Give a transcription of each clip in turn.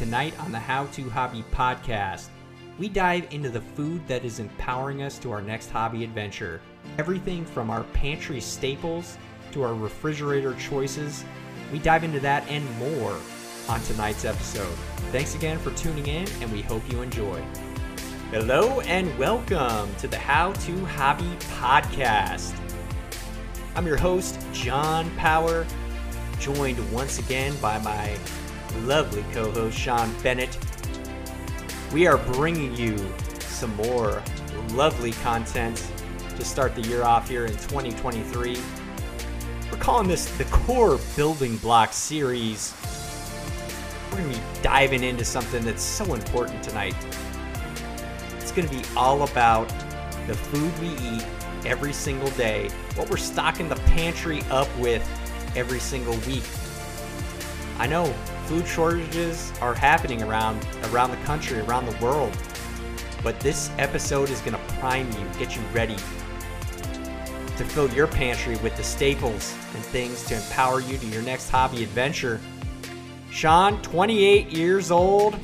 Tonight on the How to Hobby podcast, we dive into the food that is empowering us to our next hobby adventure. Everything from our pantry staples to our refrigerator choices, we dive into that and more on tonight's episode. Thanks again for tuning in, and we hope you enjoy. Hello, and welcome to the How to Hobby podcast. I'm your host, John Power, joined once again by my lovely co host, Sean Bennett. We are bringing you some more lovely content to start the year off here in 2023. We're calling this the Core Building Block Series. We're going to be diving into something that's so important tonight. It's going to be all about the food we eat every single day, what we're stocking the pantry up with every single week. I know food shortages are happening around around the country, around the world. But this episode is going to prime you, get you ready to fill your pantry with the staples and things to empower you to your next hobby adventure. Sean, 28 years old.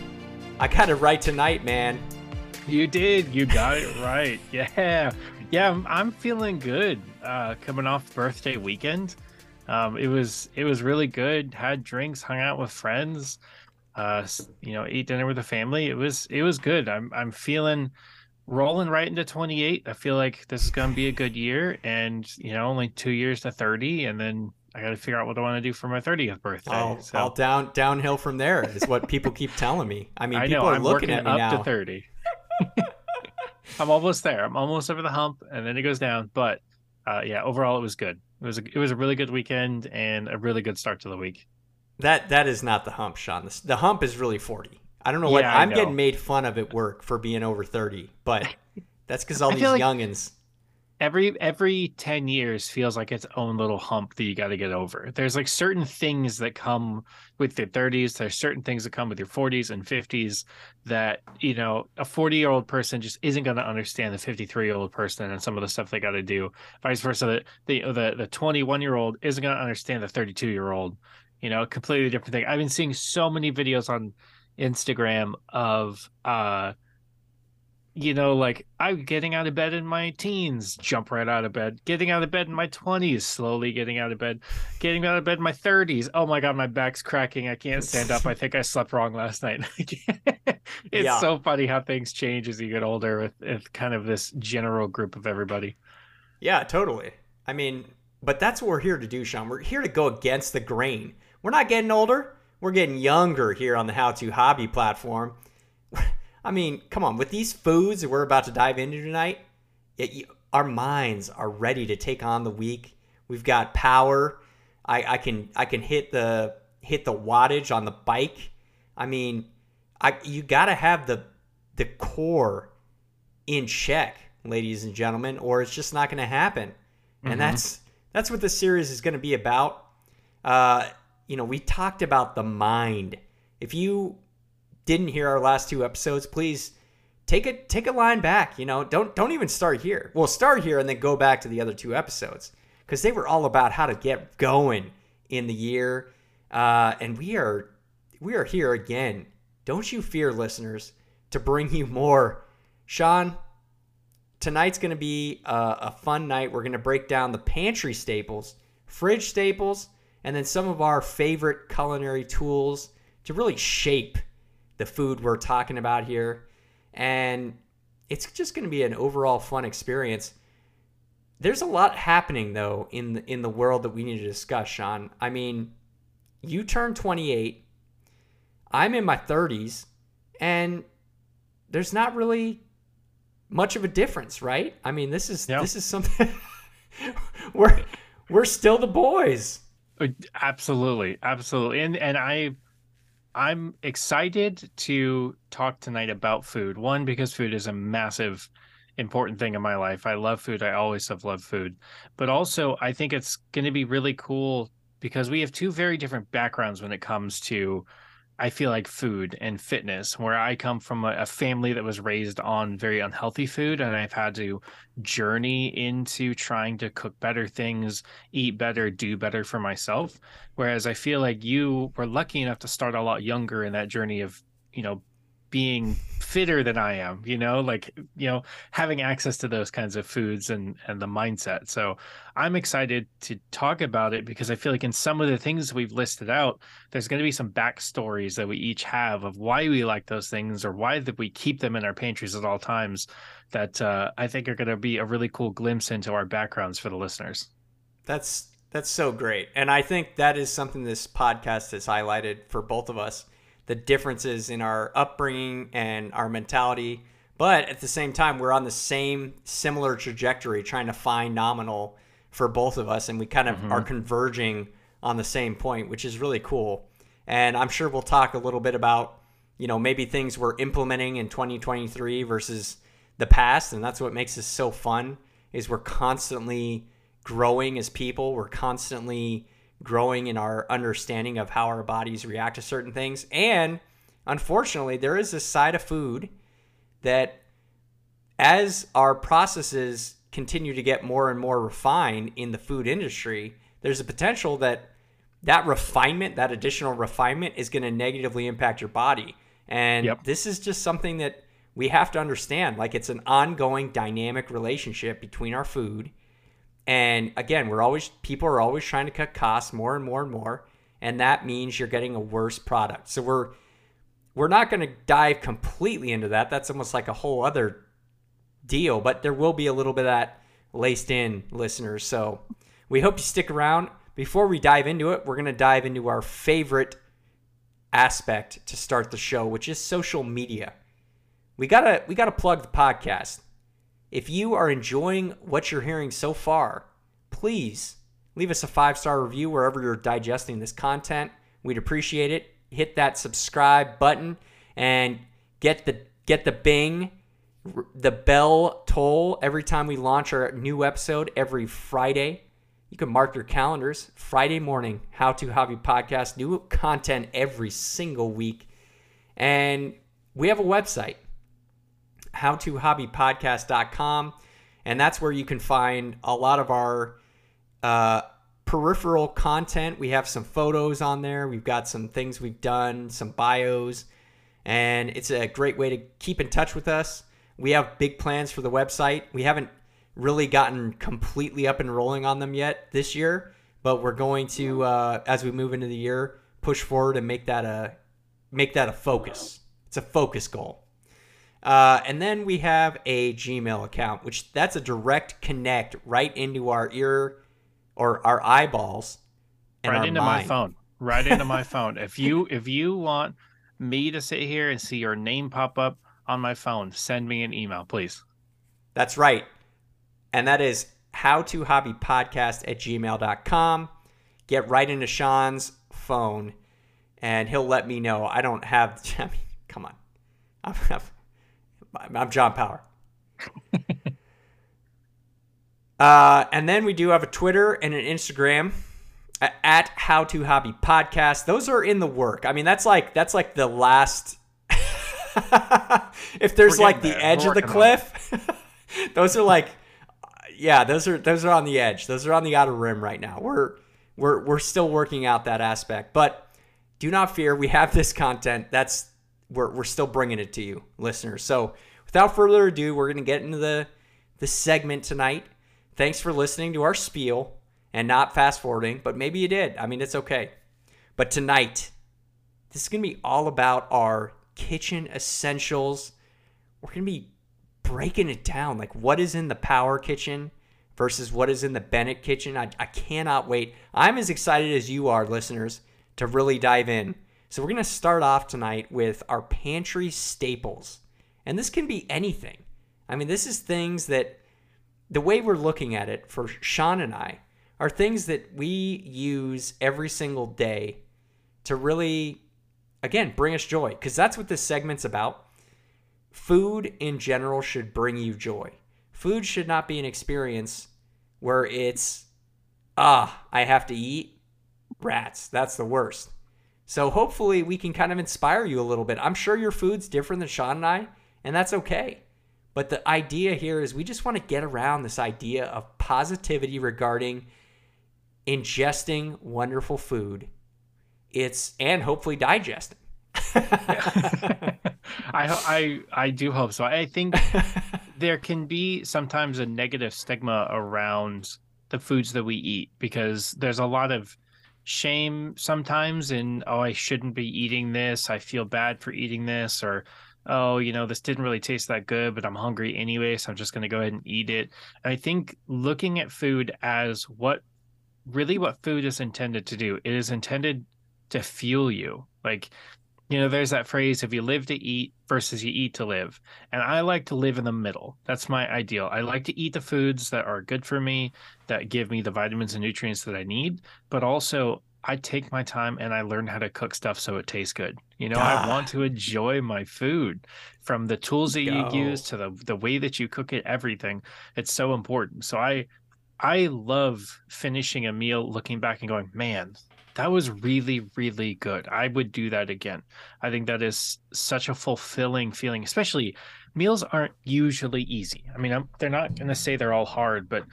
I got it right tonight, man. You did. You got it right. Yeah. Yeah, I'm, feeling good uh, coming off birthday weekend. Um, it was it was really good. Had drinks, hung out with friends, uh, you know, ate dinner with the family. It was it was good. I'm I'm feeling rolling right into 28. I feel like this is going to be a good year, and you know, only two years to 30, and then I got to figure out what I want to do for my 30th birthday. All, so. all down downhill from there is what people keep telling me. I mean, I people know, are I'm looking at me up now. to 30. I'm almost there. I'm almost over the hump, and then it goes down. But uh, yeah, overall, it was good. It was a, it was a really good weekend and a really good start to the week. That that is not the hump, Sean. The, the hump is really 40. I don't know what Yeah, I I'm know. getting made fun of at work for being over 30, but that's because all these feel like- youngins. Every every 10 years feels like its own little hump that you got to get over. There's like certain things that come with your 30s, there's certain things that come with your 40s and 50s that, you know, a 40-year-old person just isn't going to understand the 53-year-old person and some of the stuff they got to do. Vice versa, the the the, the 21-year-old isn't going to understand the 32-year-old. You know, completely different thing. I've been seeing so many videos on Instagram of uh you know, like I'm getting out of bed in my teens, jump right out of bed. Getting out of bed in my 20s, slowly getting out of bed. Getting out of bed in my 30s. Oh my God, my back's cracking. I can't stand up. I think I slept wrong last night. it's Yeah. so funny how things change as you get older with, with kind of this general group of everybody. Yeah, totally. I mean, but that's what we're here to do, Sean. We're here to go against the grain. We're not getting older. We're getting younger here on the How to Hobby platform. I mean, come on, with these foods that we're about to dive into tonight, it, you- our minds are ready to take on the week. We've got power. I, I can I can hit the hit the wattage on the bike. I mean, I you got to have the the core in check, ladies and gentlemen, or it's just not going to happen. Mhm. And that's that's what this series is going to be about. Uh, you know, we talked about the mind. If you didn't hear our last two episodes, please take a take a line back. You know, don't don't even start here. Well, start here and then go back to the other two episodes because they were all about how to get going in the year. Uh, and we are we are here again. Don't you fear, listeners, to bring you more. Sean, tonight's going to be a, a fun night. We're going to break down the pantry staples, fridge staples, and then some of our favorite culinary tools to really shape the food we're talking about here. And it's just going to be an overall fun experience. There's a lot happening though in the, in the world that we need to discuss, Sean. I mean, you turned 28. I'm in my 30s, and there's not really much of a difference, right? I mean, this is Yeah. this is something we're we're still the boys. Uh, Absolutely, absolutely, and and I, I'm excited to talk tonight about food. One because food is a massive, important thing in my life. I love food. I always have loved food, but also I think it's going to be really cool because we have two very different backgrounds when it comes to I feel like food and fitness, where I come from a, a, family that was raised on very unhealthy food, and I've had to journey into trying to cook better things, eat better, do better for myself. Whereas I feel like you were lucky enough to start a lot younger in that journey of, you know, being fitter than I am, you know, like, you know, having access to those kinds of foods and and the mindset. So I'm excited to talk about it because I feel like in some of the things we've listed out, there's going to be some backstories that we each have of why we like those things or why that we keep them in our pantries at all times that uh, I think are going to be a really cool glimpse into our backgrounds for the listeners. That's that's so great. And I think that is something this podcast has highlighted for both of us the differences in our upbringing and our mentality. But at the same time, we're on the same similar trajectory, trying to find nominal for both of us, and we kind of mm-hmm. are converging on the same point, which is really cool. And I'm sure we'll talk a little bit about, you know, maybe things we're implementing in 2023 versus the past, and that's what makes this so fun. Is we're constantly growing as people. We're constantly growing in our understanding of how our bodies react to certain things. And unfortunately, there is a side of food that, as our processes continue to get more and more refined in the food industry, there's a potential that that refinement, that additional refinement, is going to negatively impact your body. And yep. this is just something that we have to understand. Like it's an ongoing dynamic relationship between our food and again, we're always people are always trying to cut costs more and more and more, and that means you're getting a worse product. So we're we're not going to dive completely into that. That's almost like a whole other deal, but there will be a little bit of that laced in, listeners. So we hope you stick around. Before we dive into it, we're going to dive into our favorite aspect to start the show, which is social media. We gotta we gotta plug the podcast. If you are enjoying what you're hearing so far, please leave us a five star review wherever you're digesting this content. We'd appreciate it. Hit that subscribe button and get the get the bing, the bell toll every time we launch our new episode every Friday. You can mark your calendars. Friday morning, How to Hobby Podcast, new content every single week. And we have a website, howtohobbypodcast.com. And that's where you can find a lot of our uh, peripheral content. We have some photos on there. We've got some things we've done, some bios, and it's a great way to keep in touch with us. We have big plans for the website. We haven't really gotten completely up and rolling on them yet this year, but we're going to, uh, as we move into the year, push forward and make that a make that a focus. It's a focus goal. Uh, and then we have a Gmail account, which that's a direct connect right into our ear or our eyeballs. right into mind. my phone. Right into my phone. If you if you want me to sit here and see your name pop up on my phone, send me an email, please. That's right. And that is how to hobby podcast at gmail.com. Get right into Sean's phone and he'll let me know. I don't have, I mean, come on. I have, I'm John Power. uh, and then we do have a Twitter and an Instagram at How to Hobby Podcast. Those are in the work. I mean, that's like that's like the last. if there's like the there. edge of the cliff, those are like, yeah, those are those are on the edge. Those are on the outer rim right now. We're we're we're still working out that aspect, but do not fear. We have this content. That's we're we're still bringing it to you, listeners. So without further ado, we're going to get into the, the segment tonight. Thanks for listening to our spiel and not fast forwarding, but maybe you did. I mean, it's okay. But tonight, this is going to be all about our kitchen essentials. We're going to be breaking it down like what is in the Power Kitchen versus what is in the Bennett Kitchen. I, I cannot wait. I'm as excited as you are, listeners, to really dive in. So, we're going to start off tonight with our pantry staples. And this can be anything. I mean, this is things that the way we're looking at it for Sean and I are things that we use every single day to really, again, bring us joy. Because that's what this segment's about. Food in general should bring you joy. Food should not be an experience where it's, ah, I have to eat rats. That's the worst. So hopefully we can kind of inspire you a little bit. I'm sure your food's different than Sean and I, and that's okay. But the idea here is we just want to get around this idea of positivity regarding ingesting wonderful food. It's and hopefully digesting. I I I do hope so. I think there can be sometimes a negative stigma around the foods that we eat because there's a lot of shame sometimes in oh I shouldn't be eating this. I feel bad for eating this or oh, you know, this didn't really taste that good, but I'm hungry anyway, so I'm just going to go ahead and eat it. And I think looking at food as what really what food is intended to do, it is intended to fuel you. Like you know, there's that phrase if you live to eat versus you eat to live. And I like to live in the middle. That's my ideal. I like to eat the foods that are good for me, that give me the vitamins and nutrients that I need, but also I take my time and I learn how to cook stuff so it tastes good. You know, ah. I want to enjoy my food from the tools that Go. you use to the the way that you cook it, everything. It's so important. So I I love finishing a meal looking back and going, man, that was really really good i would do that again i think that is such a fulfilling feeling especially meals aren't usually easy i mean I'm, they're not going to say they're all hard but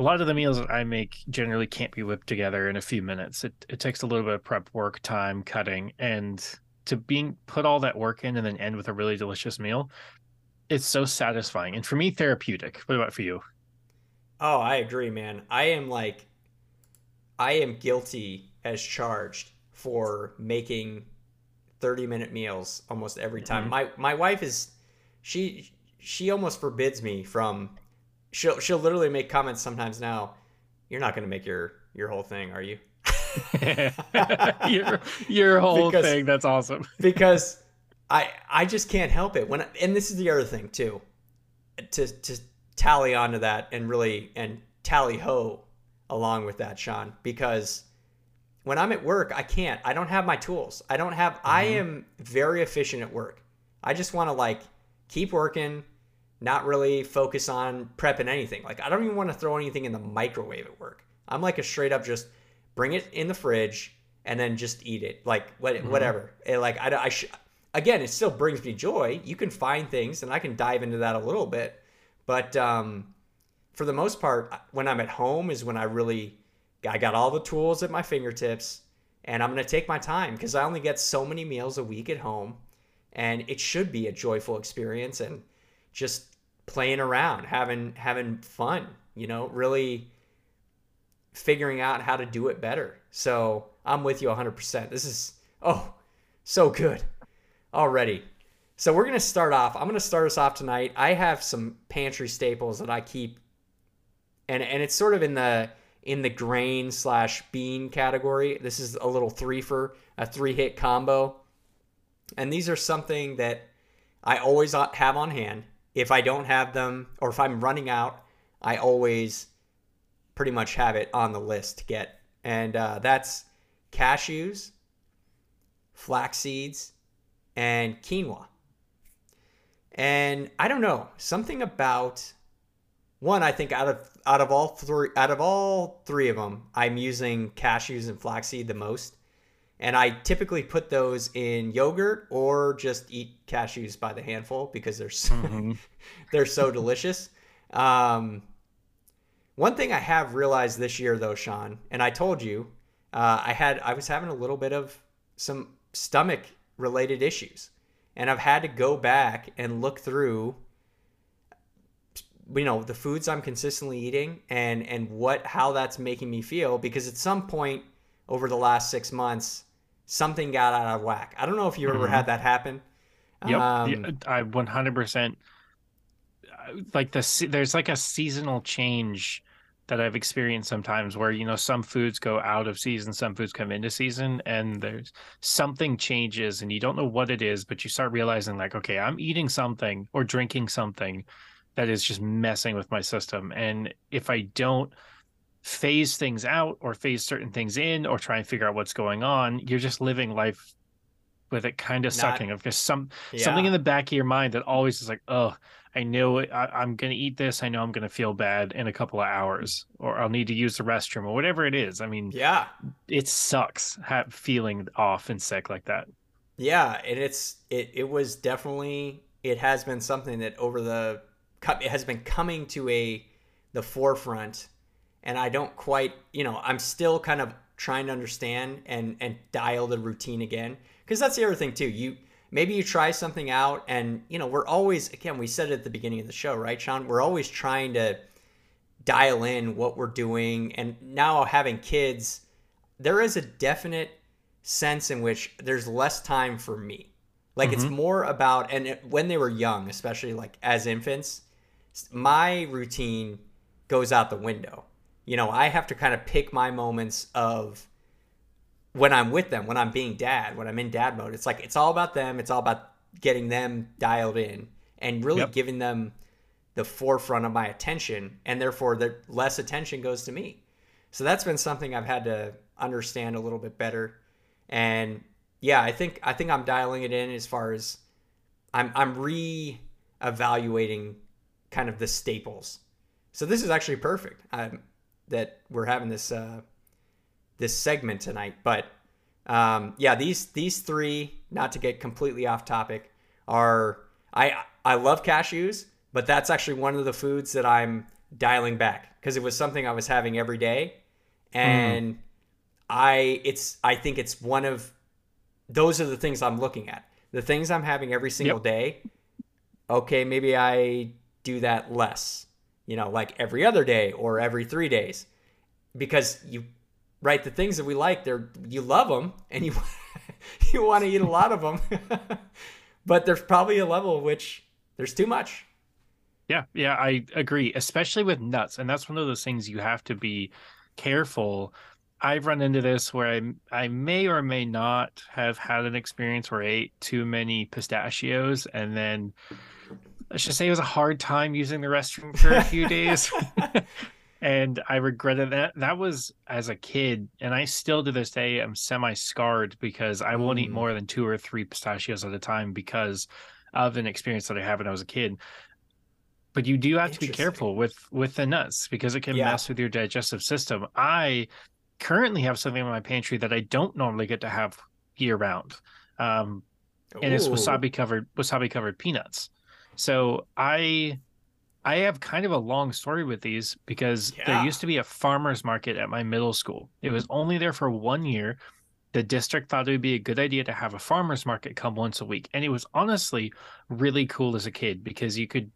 a lot of the meals that i make generally can't be whipped together in a few minutes. It, it takes a little bit of prep work time cutting and to being put all that work in and then end with a really delicious meal it's so satisfying. And for me therapeutic. What about for you? Oh i agree man. I am like i am guilty as charged for making 30 minute meals almost every time. Mm-hmm. My my wife is she she almost forbids me from she'll she'll literally make comments sometimes now. You're not going to make your your whole thing, are you? your your whole because, thing. That's awesome. because I I just can't help it when I, and this is the other thing too. To to tally onto that and really and tally ho along with that, Sean, because when I'm at work, I can't. I don't have my tools. I don't have. Mm-hmm. I am very efficient at work. I just want to like keep working, not really focus on prepping anything. Like I don't even want to throw anything in the microwave at work. I'm like a straight up just bring it in the fridge and then just eat it. Like what, mm-hmm. whatever. It, like I, I sh- again, it still brings me joy. You can find things, and I can dive into that a little bit, but um, for the most part, when I'm at home is when I really I got all the tools at my fingertips, and I'm going to take my time because I only get so many meals a week at home, and it should be a joyful experience and just playing around, having having fun, you know, really figuring out how to do it better. So I'm with you 100%. This is oh so good already. So we're gonna start off. I'm gonna start us off tonight. I have some pantry staples that I keep, and and it's sort of in the in the grain slash bean category. This is a little three for a three hit combo. And these are something that I always have on hand. If I don't have them, or if I'm running out, I always pretty much have it on the list to get. And uh, that's cashews, flax seeds, and quinoa. And I don't know, something about one, I think out of out of all three out of all three of them, I'm using cashews and flaxseed the most. And I typically put those in yogurt or just eat cashews by the handful because they're so, mm-hmm. they're so delicious. Um, one thing I have realized this year though, Sean, and I told you, uh, I had I was having a little bit of some stomach related issues, and I've had to go back and look through you know the foods I'm consistently eating and and what how that's making me feel because at some point over the last six months something got out of whack. I don't know if you mm-hmm. ever had that happen. Yep, um, I 100% like the there's like a seasonal change that I've experienced sometimes where you know some foods go out of season, some foods come into season, and there's something changes and you don't know what it is, but you start realizing like, okay, I'm eating something or drinking something that is just messing with my system. And if I don't phase things out or phase certain things in or try and figure out what's going on, you're just living life with it kind of Not- sucking of just some Yeah. something in the back of your mind that always is like, oh, I know I, I'm gonna eat this. I know I'm gonna feel bad in a couple of hours, or I'll need to use the restroom, or whatever it is. I mean, yeah. it sucks ha- feeling off and sick like that. Yeah, and it's it it was definitely it has been something that over the it has been coming to a the forefront and I don't quite, you know, I'm still kind of trying to understand and and dial the routine again because that's the other thing too. You maybe you try something out and, you know, we're always again, we said it at the beginning of the show, right, Sean? We're always trying to dial in what we're doing and now having kids there is a definite sense in which there's less time for me like it's mm-hmm. more about and it, when they were young especially like as infants my routine goes out the window you know i have to kind of pick my moments of when i'm with them when i'm being dad when i'm in dad mode. It's like it's all about them it's all about getting them dialed in and really Yep. giving them the forefront of my attention and therefore the less attention goes to me. So that's been something i've had to understand a little bit better. And yeah i think i think i'm dialing it in as far as i'm i'm re-evaluating kind of the staples. So this is actually perfect. Um, that we're having this uh this segment tonight but um yeah these these three not to get completely off topic are i i love cashews but that's actually one of the foods that i'm dialing back because it was something i was having every day. And i it's i think it's one of those are the things i'm looking at. The things i'm having every single Yep. day okay maybe i do that less you know like every other day or every three days because you right the things that we like they're you love them and you you want to eat a lot of them but there's probably a level which there's too much Yeah, yeah, I agree, especially with nuts. And that's one of those things you have to be careful. I've run into this where I I may or may not have had an experience where I ate too many pistachios and then let's just say it was a hard time using the restroom for a few days. and I regretted that. That was as a kid, and I still to this day am semi scarred because I won't eat Mm. more than two or three pistachios at a time because of an experience that I had when I was a kid. But you do have to be careful with with the nuts because it can Yeah. mess with your digestive system. I currently have something in my pantry that I don't normally get to have year round. Um, and it's wasabi covered wasabi covered peanuts. So I I have kind of a long story with these because Yeah. there used to be a farmers market at my middle school. It was only there for one year. The district thought it would be a good idea to have a farmers market come once a week. And it was honestly really cool as a kid because you could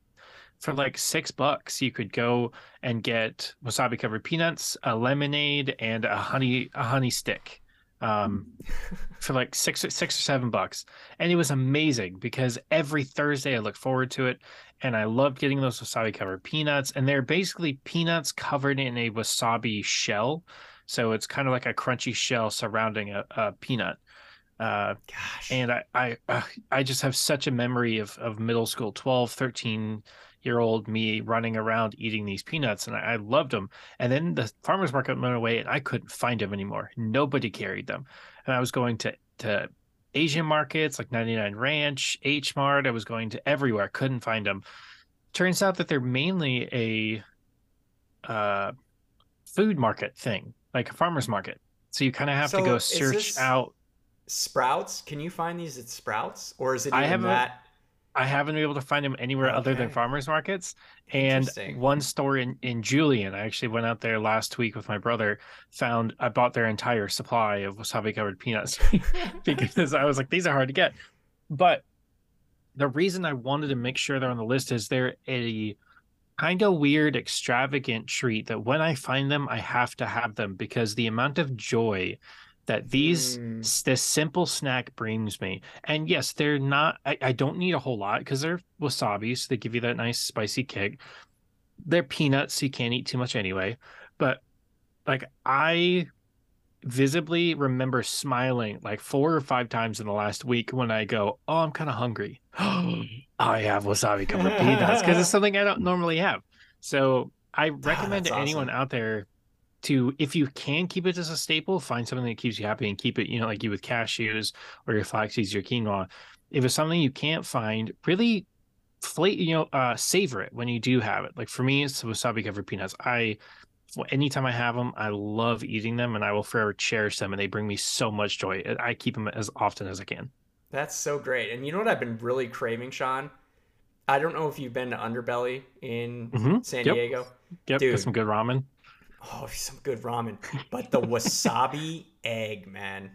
for like six bucks you could go and get wasabi covered peanuts, a lemonade, and a honey a honey stick. Um for like six six or seven bucks. And it was amazing because every thursday i looked forward to it and i loved getting those wasabi covered peanuts and they're basically peanuts covered in a wasabi shell. So it's kind of like a crunchy shell surrounding a, a peanut. Uh, gosh. and i i uh, i just have such a memory of of middle school 12 13 year old me running around eating these peanuts and I, I loved them and then the farmers market went away and i couldn't find them anymore. Nobody carried them. And i was going to to asian markets like 99 ranch h mart i was going to everywhere. Couldn't find them turns out that they're mainly a uh food market thing like a farmers market. So you kind of have to go search out sprouts? Can you find these at sprouts? Or is it I even haven't- that I haven't been able to find them anywhere other than farmers markets. And one store in, in Julian, I actually went out there last week with my brother, found I bought their entire supply of wasabi covered peanuts because I was like, these are hard to get. But the reason I wanted to make sure they're on the list is they're a kind of weird, extravagant treat that when I find them, I have to have them because the amount of joy that these Mm. this simple snack brings me. And yes, they're not I, I don't need a whole lot because they're wasabi, so they give you that nice spicy kick. They're peanuts, so you can't eat too much anyway. But like I visibly remember smiling like four or five times in the last week when I go, Oh, I'm kind of hungry. I have wasabi covered peanuts because it's something I don't normally have. So I recommend that's to anyone out there to if you can keep it as a staple, find something that keeps you happy and keep it, you know, like you with cashews or your flaxseeds, your quinoa. If it's something you can't find, really flake, you know, uh, savor it when you do have it. Like for me, it's wasabi covered peanuts. I anytime I have them, I love eating them and I will forever cherish them and they bring me so much joy. I keep them as often as I can. That's so great. And you know what I've been really craving, Sean? I don't know if you've been to Underbelly in mm-hmm. San yep. Diego. Yep, Dude, some good ramen. Oh, some good ramen. But the wasabi egg, man.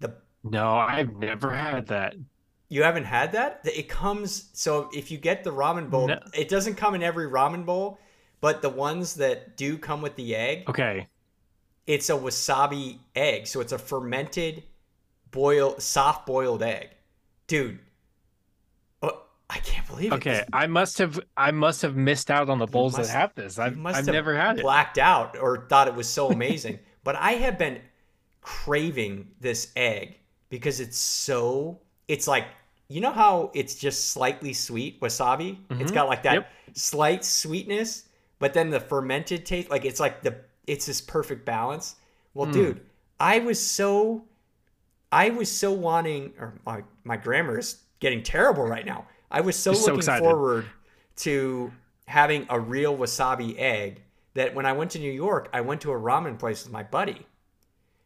The No, I've never had that. You haven't had that? It comes so if you get the ramen bowl, no. it doesn't come in every ramen bowl, but the ones that do come with the egg. Okay. It's a wasabi egg, so it's a fermented boil soft boiled egg. Dude, I can't believe it. Okay, I must have I must have missed out on the bowls must, that have this. I've, I've never had it. Blacked out or thought it was so amazing. but I have been craving this egg because it's so it's like you know how it's just slightly sweet wasabi? Mm-hmm. It's got like that yep. slight sweetness, but then the fermented taste like it's like the it's this perfect balance. Well, mm. dude, I was so I was so wanting or my my grammar is getting terrible right now. I was so looking forward to having a real wasabi egg that when I went to New York, I went to a ramen place with my buddy.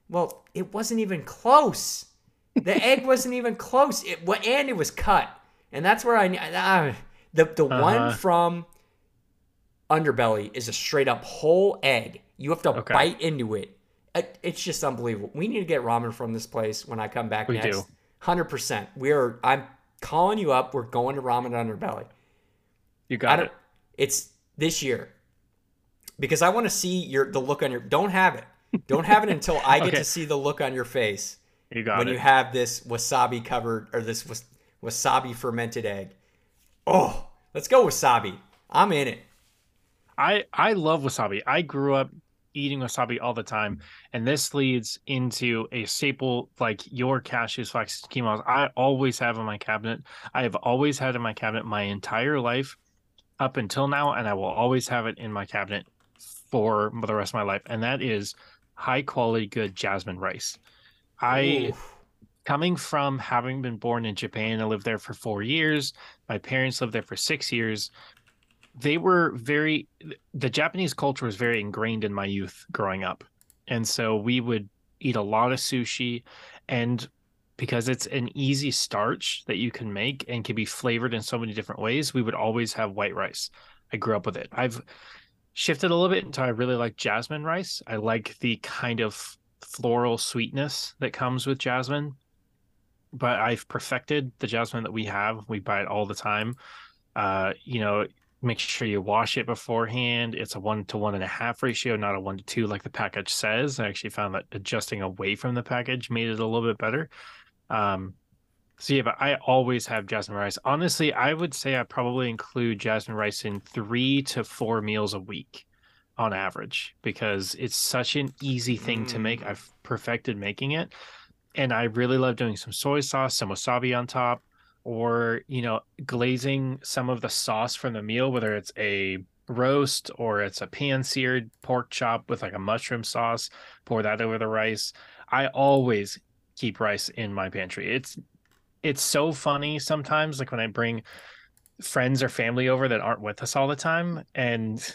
Well, it wasn't even close. The egg wasn't even close. It and it was cut, and that's where I uh, the the uh-huh. one from Underbelly is a straight up whole egg. You have to okay. bite into it. It's just unbelievable. We need to get ramen from this place when I come back we next. Hundred percent. We are. I'm calling you up. We're going to Ramen Underbelly. You got it. It's this year because I want to see your the look on your. Don't have it. Don't have it until I get okay. to see the look on your face. You got it. when it. you have this wasabi covered or this was, wasabi fermented egg. Oh, let's go wasabi. I'm in it. I I love wasabi. I grew up eating wasabi all the time. Mm-hmm. And this leads into a staple like your cashews, flax, quinoa. I always have in my cabinet. I have always had in my cabinet my entire life up until now, and I will always have it in my cabinet for the rest of my life. And that is high quality, good jasmine rice. I. Ooh. Coming from having been born in Japan I lived there for four years, my parents lived there for six years they were very the Japanese culture was very ingrained in my youth growing up. And so we would eat a lot of sushi and because it's an easy starch that you can make and can be flavored in so many different ways, we would always have white rice. I grew up with it. I've shifted a little bit until I really like jasmine rice. I like the kind of floral sweetness that comes with jasmine. But I've perfected the jasmine that we have. We buy it all the time. Uh, you know, make sure you wash it beforehand. It's a one to one and a half ratio, not a one to two like the package says. I actually found that adjusting away from the package made it a little bit better. Um, so yeah, but I always have jasmine rice. Honestly, I would say I probably include jasmine rice in three to four meals a week on average because it's such an easy thing mm. to make. Mm. I've perfected making it. And I really love doing some soy sauce, some wasabi on top or you know glazing some of the sauce from the meal whether it's a roast or it's a pan seared pork chop with like a mushroom sauce pour that over the rice. I always keep rice in my pantry. It's it's so funny sometimes like when i bring friends or family over that aren't with us all the time and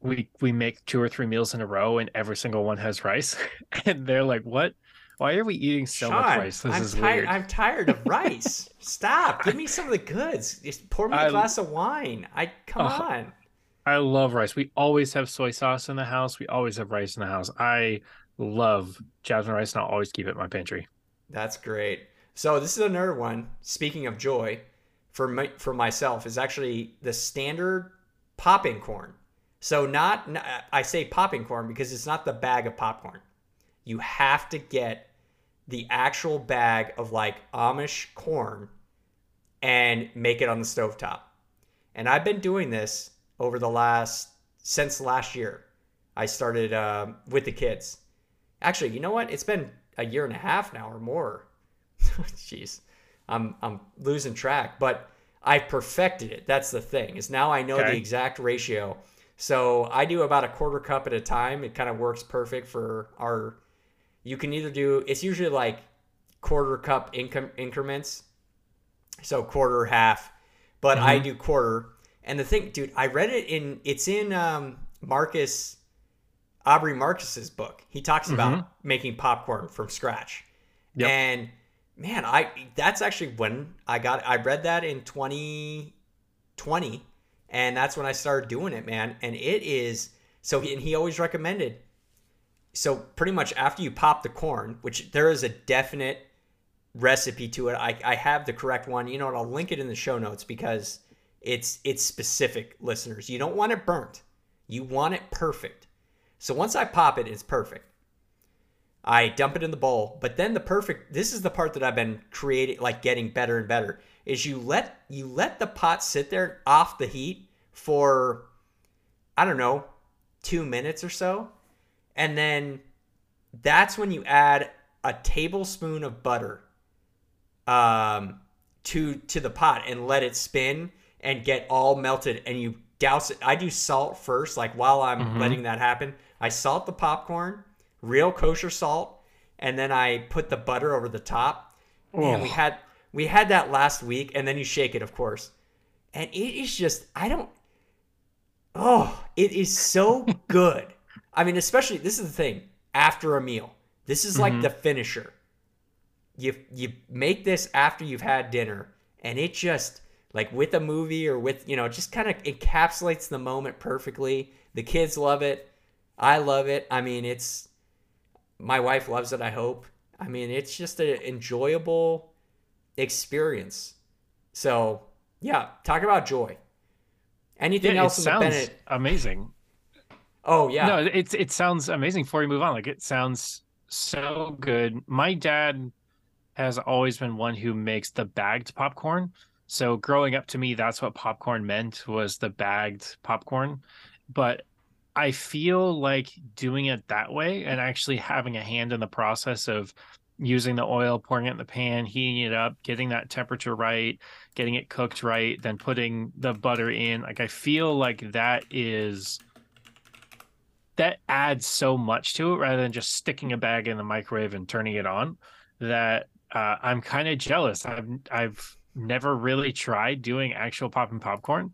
we we make two or three meals in a row and every single one has rice and they're like what why are we eating so Sean, much rice? This I'm is ti- weird. I'm tired of rice. Stop. Give me some of the goods. Just pour me a I, glass of wine. I come uh, on. I love rice. We always have soy sauce in the house. We always have rice in the house. I love jasmine rice, and I'll always keep it in my pantry. That's great. So this is another one. Speaking of joy, for my, for myself, is actually the standard popping corn. So not, not I say popping corn because it's not the bag of popcorn. You have to get the actual bag of like Amish corn and make it on the stovetop. And I've been doing this over the last since last year. I started uh, with the kids. Actually, you know what? It's been a year and a half now or more. Jeez, I'm I'm losing track, but I perfected it. That's the thing. Is now I know okay. the exact ratio. So I do about a quarter cup at a time. It kind of works perfect for our. You can either do it's usually like quarter cup income increments, so quarter half, but I do quarter. And the thing, dude, I read it in it's in um, Marcus Aubrey Marcus's book. He talks about making popcorn from scratch. Yep. And man, I that's actually when I got I read that in 2020 and that's when I started doing it, man. And it is so and he always recommended so pretty much after you pop the corn, which there is a definite recipe to it. I, I have the correct one. You know what? I'll link it in the show notes because it's it's specific, listeners. You don't want it burnt. You want it perfect. So once I pop it, it's perfect. I dump it in the bowl, but then the perfect this is the part that I've been creating like getting better and better is you let you let the pot sit there off the heat for I don't know, 2 minutes or so. And then that's when you add a tablespoon of butter um to to the pot and let it spin and get all melted and you douse it. I do salt first like while I'm letting that happen. I salt the popcorn, real kosher salt, and then I put the butter over the top. And we had we had that last week and then you shake it of course. And it is just I don't Oh, it is so good. I mean, especially this is the thing after a meal. This is like mm-hmm. the finisher. You you make this after you've had dinner, and it just like with a movie or with you know, it just kind of encapsulates the moment perfectly. The kids love it. I love it. I mean, it's my wife loves it. I hope. I mean, it's just an enjoyable experience. So yeah, talk about joy. Anything Yeah, it else the sounds Bennett? amazing. Oh yeah. No, it's it sounds amazing before you move on. Like it sounds so good. My dad has always been one who makes the bagged popcorn. So growing up to me, that's what popcorn meant was the bagged popcorn. But I feel like doing it that way and actually having a hand in the process of using the oil, pouring it in the pan, heating it up, getting that temperature right, getting it cooked right, then putting the butter in. Like I feel like that is that adds so much to it rather than just sticking a bag in the microwave and turning it on that uh, I'm kind of jealous. I've I've never really tried doing actual popping popcorn.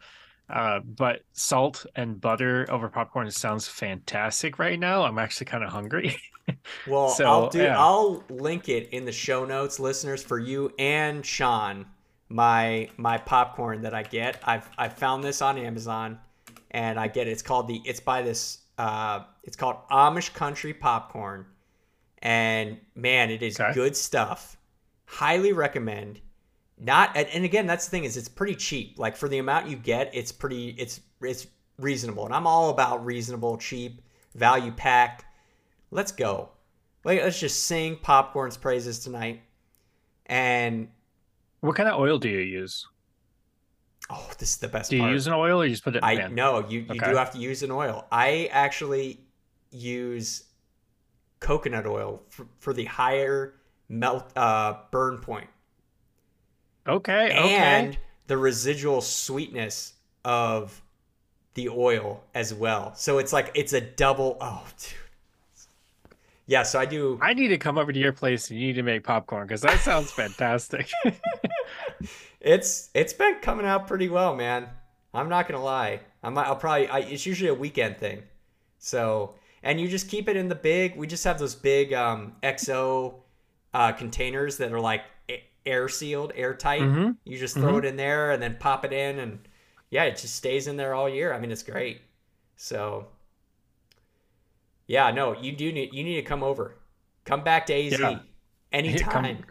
Uh, but salt and butter over popcorn sounds fantastic right now. I'm actually kind of hungry. Well, So, I'll do. yeah. I'll link it in the show notes, listeners, for you and Sean. My my popcorn that I get. I've I found this on Amazon, and I get it. It's called the. It's by this. Uh, it's called Amish Country Popcorn, and man, it is Okay. good stuff. Highly recommend. Not and, and again, that's the thing is it's pretty cheap. Like for the amount you get, it's pretty. It's it's reasonable, and I'm all about reasonable, cheap, value pack let's go. Like, let's just sing popcorn's praises tonight. And what kind of oil do you use? Oh, this is the best Do you part. use an oil or you just put it in I pan? no, you you Okay. do have to use an oil. I actually use coconut oil for, for the higher melt uh, burn point Okay, okay. and the residual sweetness of the oil as well. So it's like it's a double. Oh, dude. Yeah, so I do. I need to come over to your place and you need to make popcorn because that sounds fantastic. It's it's been coming out pretty well, man. I'm not gonna lie. I might, I'll probably. I, it's usually a weekend thing. So and you just keep it in the big. We just have those big um, OXO uh, containers that are like air sealed, airtight. Mhm. You just throw it in there and then pop it in, and yeah, it just stays in there all year. I mean, it's great. So yeah, no, you do need you need to come over. Come back to AZ Yeah. anytime.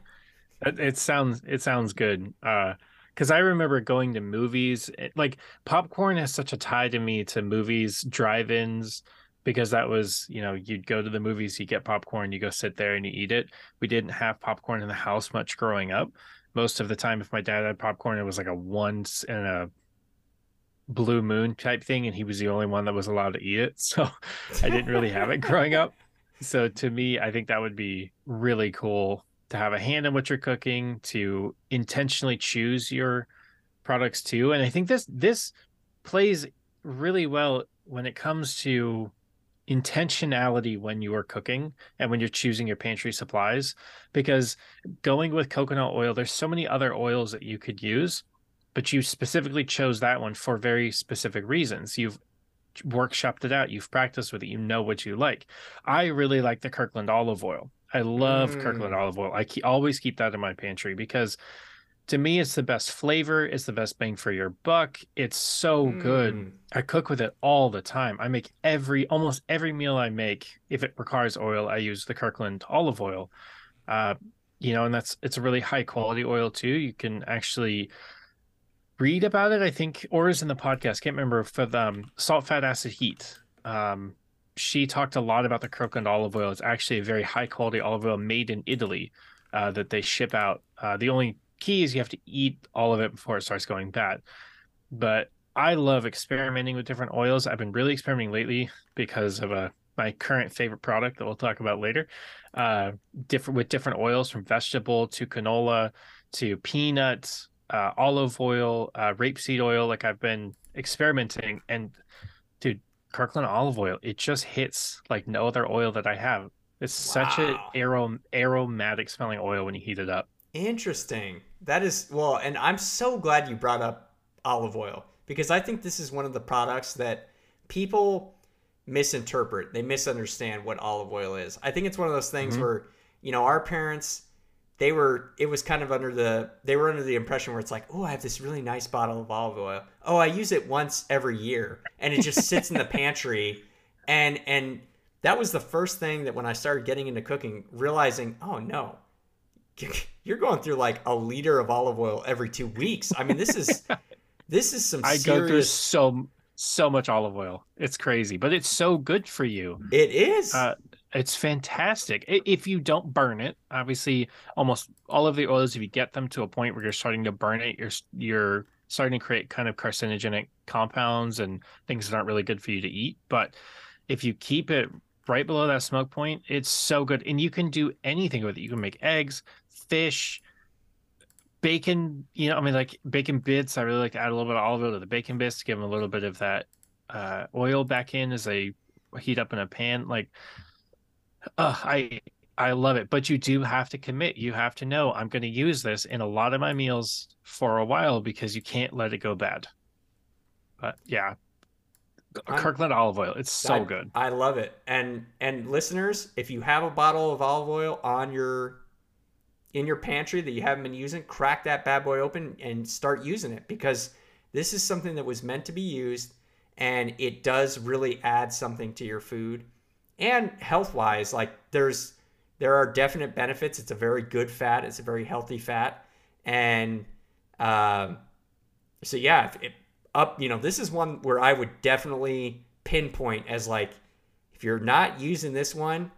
It, it sounds it sounds good. Uh because I remember going to movies. it- like popcorn has such a tie to me to movies, drive-ins, because that was you know you'd go to the movies, you get popcorn, you go sit there and you eat it. We didn't have popcorn in the house much growing up. Most of the time, if my dad had popcorn, it was like a once in a blue moon type thing, and he was the only one that was allowed to eat it. So I didn't really have it growing up. So to me, I think that would be really cool to have a hand in what you're cooking, to intentionally choose your products too. And I think this this plays really well when it comes to intentionality when you are cooking and when you're choosing your pantry supplies because going with coconut oil there's so many other oils that you could use but you specifically chose that one for very specific reasons. You've workshopped it out. You've practiced with it. You know what you like. I really like the kirkland olive oil i love mm. kirkland olive oil. I keep, always keep that in my pantry because to me it's the best flavor it's the best bang for your buck it's so mm. good i cook with it all the time. I make every almost every meal i make if it requires oil i use the kirkland olive oil. Uh, you know and that's it's a really high quality oil too. You can actually read about it i think or is in the podcast. Can't remember for the um, salt fat acid heat. Um, she talked a lot about the kirkland olive oil it's actually a very high quality olive oil made in italy uh, that they ship out uh, the only key is you have to eat all of it before it starts going bad. But I love experimenting with different oils. I've been really experimenting lately because of a uh, my current favorite product that we'll talk about later. Uh, different with different oils from vegetable to canola to peanuts, uh, olive oil, uh, rapeseed oil. Like I've been experimenting, and dude, Kirkland olive oil, it just hits like no other oil that I have. It's wow. such an arom- aromatic smelling oil when you heat it up. Interesting. That is well, and I'm so glad you brought up olive oil because I think this is one of the products that people misinterpret. They misunderstand what olive oil is. I think it's one of those things mm-hmm. where, you know, our parents they were it was kind of under the they were under the impression where it's like, "Oh, I have this really nice bottle of olive oil. Oh, I use it once every year." And it just sits in the pantry and and that was the first thing that when I started getting into cooking, realizing, "Oh no you're going through like a liter of olive oil every two weeks. I mean, this is this is some. I serious... go through so so much olive oil. It's crazy, but it's so good for you. It is. Uh, it's fantastic if you don't burn it. Obviously, almost all of the oils, if you get them to a point where you're starting to burn it, you're you're starting to create kind of carcinogenic compounds and things that aren't really good for you to eat. But if you keep it right below that smoke point, it's so good, and you can do anything with it. You can make eggs, fish, bacon. You know, I mean, like bacon bits. I really like to add a little bit of olive oil to the bacon bits to give them a little bit of that uh, oil back in as they heat up in a pan. Like, uh, I I love it. But you do have to commit. You have to know I'm going to use this in a lot of my meals for a while because you can't let it go bad. But yeah, Kirkland olive oil. It's so I, good. I love it. And and listeners, if you have a bottle of olive oil on your in your pantry that you haven't been using, crack that bad boy open and start using it because this is something that was meant to be used and it does really add something to your food. And health-wise, like there's there are definite benefits. It's a very good fat. It's a very healthy fat, and um, so yeah, if up, you know, this is one where I would definitely pinpoint as like, if you're not using this one,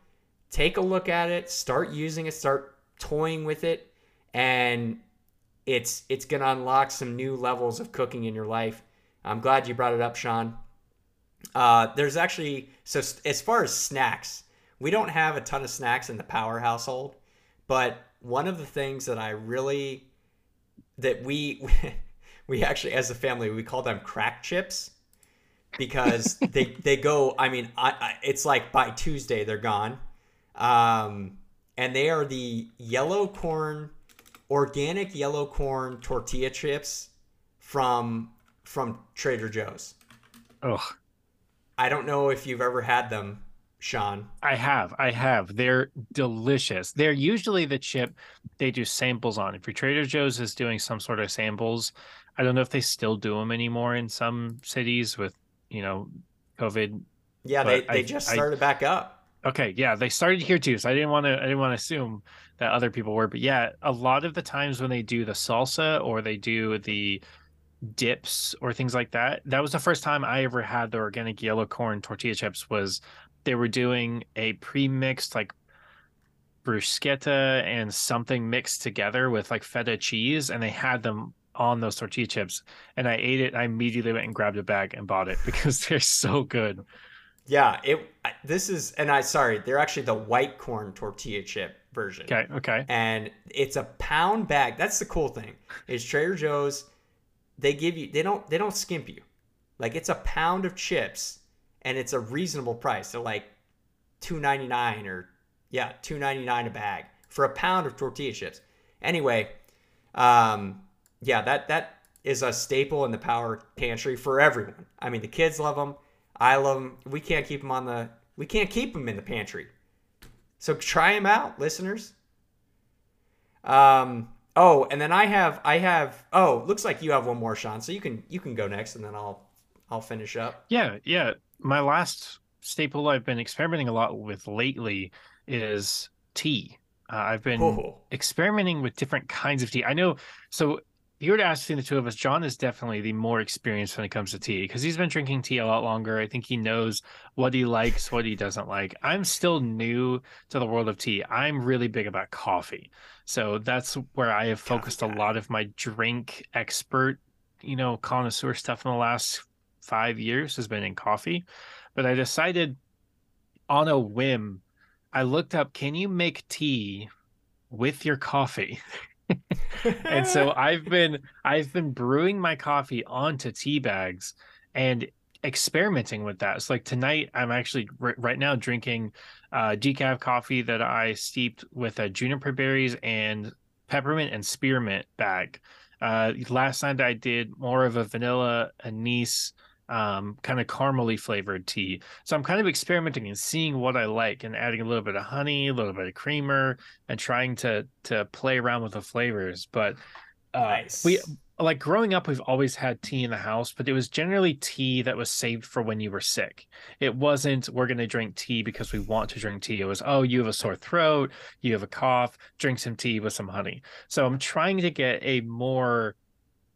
take a look at it, start using it, start toying with it and it's it's to unlock some new levels of cooking in your life. I'm glad you brought it up, Sean. Uh, there's actually so as far as snacks, we don't have a ton of snacks in the Power household, but one of the things that I really that we we actually as a family we call them crack chips because they they go. I mean, I, I, it's like by Tuesday they're gone. Um, and they are the yellow corn, organic yellow corn tortilla chips from from Trader Joe's. Ugh. I don't know if you've ever had them, Sean. I have. I have. They're delicious. They're usually the chip they do samples on. If your Trader Joe's is doing some sort of samples, I don't know if they still do them anymore in some cities with, you know, COVID. Yeah, they, they I, just started I, back up. Okay, yeah, they started here too, so I didn't want to I didn't want to assume that other people were, but yeah, a lot of the times when they do the salsa or they do the dips or things like that, that was the first time I ever had the organic yellow corn tortilla chips was they were doing a pre-mixed like bruschetta and something mixed together with like feta cheese and they had them on those tortilla chips and I ate it I immediately went and grabbed a bag and bought it because they're so good. Yeah, it. This is, and I sorry, they're actually the white corn tortilla chip version. Okay, okay. And it's a pound bag. That's the cool thing. Is Trader Joe's? They give you. They don't. They don't skimp you. Like it's a pound of chips, and it's a reasonable price. They're like two ninety nine or yeah, two ninety nine a bag for a pound of tortilla chips. Anyway, um, yeah, that that is a staple in the power pantry for everyone. I mean, the kids love them. I love them. We can't keep them on the. We can't keep them in the pantry. So try them out, listeners. Um. Oh, and then I have I have. Oh, looks like you have one more, Sean. So you can you can go next, and then I'll I'll finish up. Yeah, yeah. My last staple I've been experimenting a lot with lately is tea. Uh, I've been Oh. experimenting with different kinds of tea. I know. So if you were to ask between the two of us, John is definitely the more experienced when it comes to tea because he's been drinking tea a lot longer. I think he knows what he likes, what he doesn't like. I'm still new to the world of tea. I'm really big about coffee. So that's where I have focused a lot of my drink expert, you know, connoisseur stuff in the last five years has been in coffee. But I decided on a whim, I looked up, can you make tea with your coffee? and so I've been I've been brewing my coffee onto tea bags and experimenting with that. So like tonight, I'm actually r- right now drinking uh, decaf coffee that I steeped with uh, juniper berries and peppermint and spearmint bag. Uh, last night I did more of a vanilla anise um, kind of caramely flavored tea. So I'm kind of experimenting and seeing what I like and adding a little bit of honey, a little bit of creamer, and trying to to play around with the flavors. But uh, Nice. we like growing up, we've always had tea in the house, but it was generally tea that was saved for when you were sick. It wasn't we're going to drink tea because we want to drink tea. It was oh, you have a sore throat, you have a cough, drink some tea with some honey. So I'm trying to get a more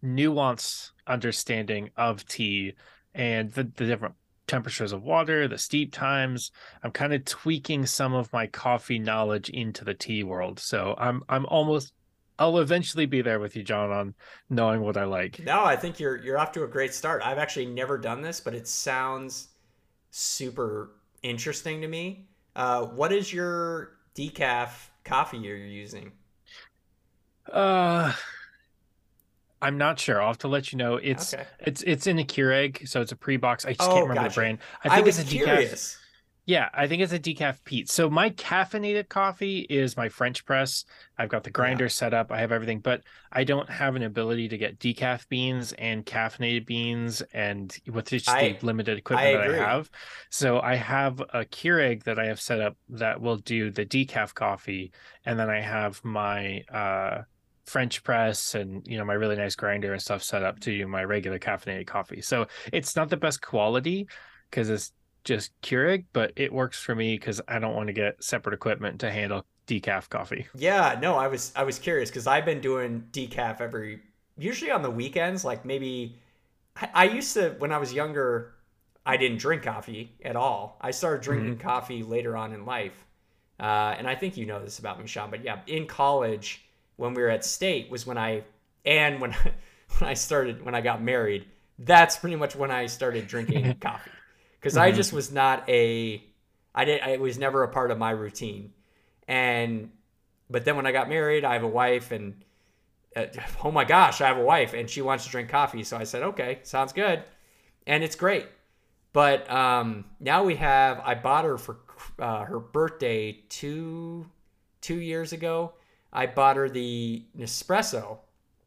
nuanced understanding of tea and the, the different temperatures of water, the steep times. I'm kind of tweaking some of my coffee knowledge into the tea world. So I'm I'm almost I'll eventually be there with you, John, on knowing what I like. No, I think you're you're off to a great start. I've actually never done this, but it sounds super interesting to me. Uh, what is your decaf coffee you're using? Uh I'm not sure. I'll have to let you know. It's Okay. it's it's in a Keurig, so it's a pre-box. I just Oh, can't remember gotcha. the brand. I I, think was it's a decaf. Yeah, I think it's a decaf Peet. So my caffeinated coffee is my French press. I've got the grinder set up. I have everything, but I don't have an ability to get decaf beans and caffeinated beans and with just I- the limited equipment I that. I have. So I have a Keurig that I have set up that will do the decaf coffee, and then I have my uh French press and you know my really nice grinder and stuff set up to my regular caffeinated coffee. So it's not the best quality because it's just Keurig, but it works for me because I don't want to get separate equipment to handle decaf coffee. Yeah, no, I was I was curious because I've been doing decaf every usually on the weekends. Like maybe I, I used to when I was younger, I didn't drink coffee at all. I started drinking coffee later on in life, uh, and I think you know this about me, Sean. But yeah, in college when we were at state was when I and when when I started when I got married. That's pretty much when I started drinking coffee because I Mhm. just was not a I did I, it was never a part of my routine and but then when I got married, I have a wife, and uh, oh my gosh, I have a wife, and she wants to drink coffee. So I said, okay, sounds good, and it's great. But um, now we have. I bought her for uh, her birthday two two years ago. I bought her the Nespresso,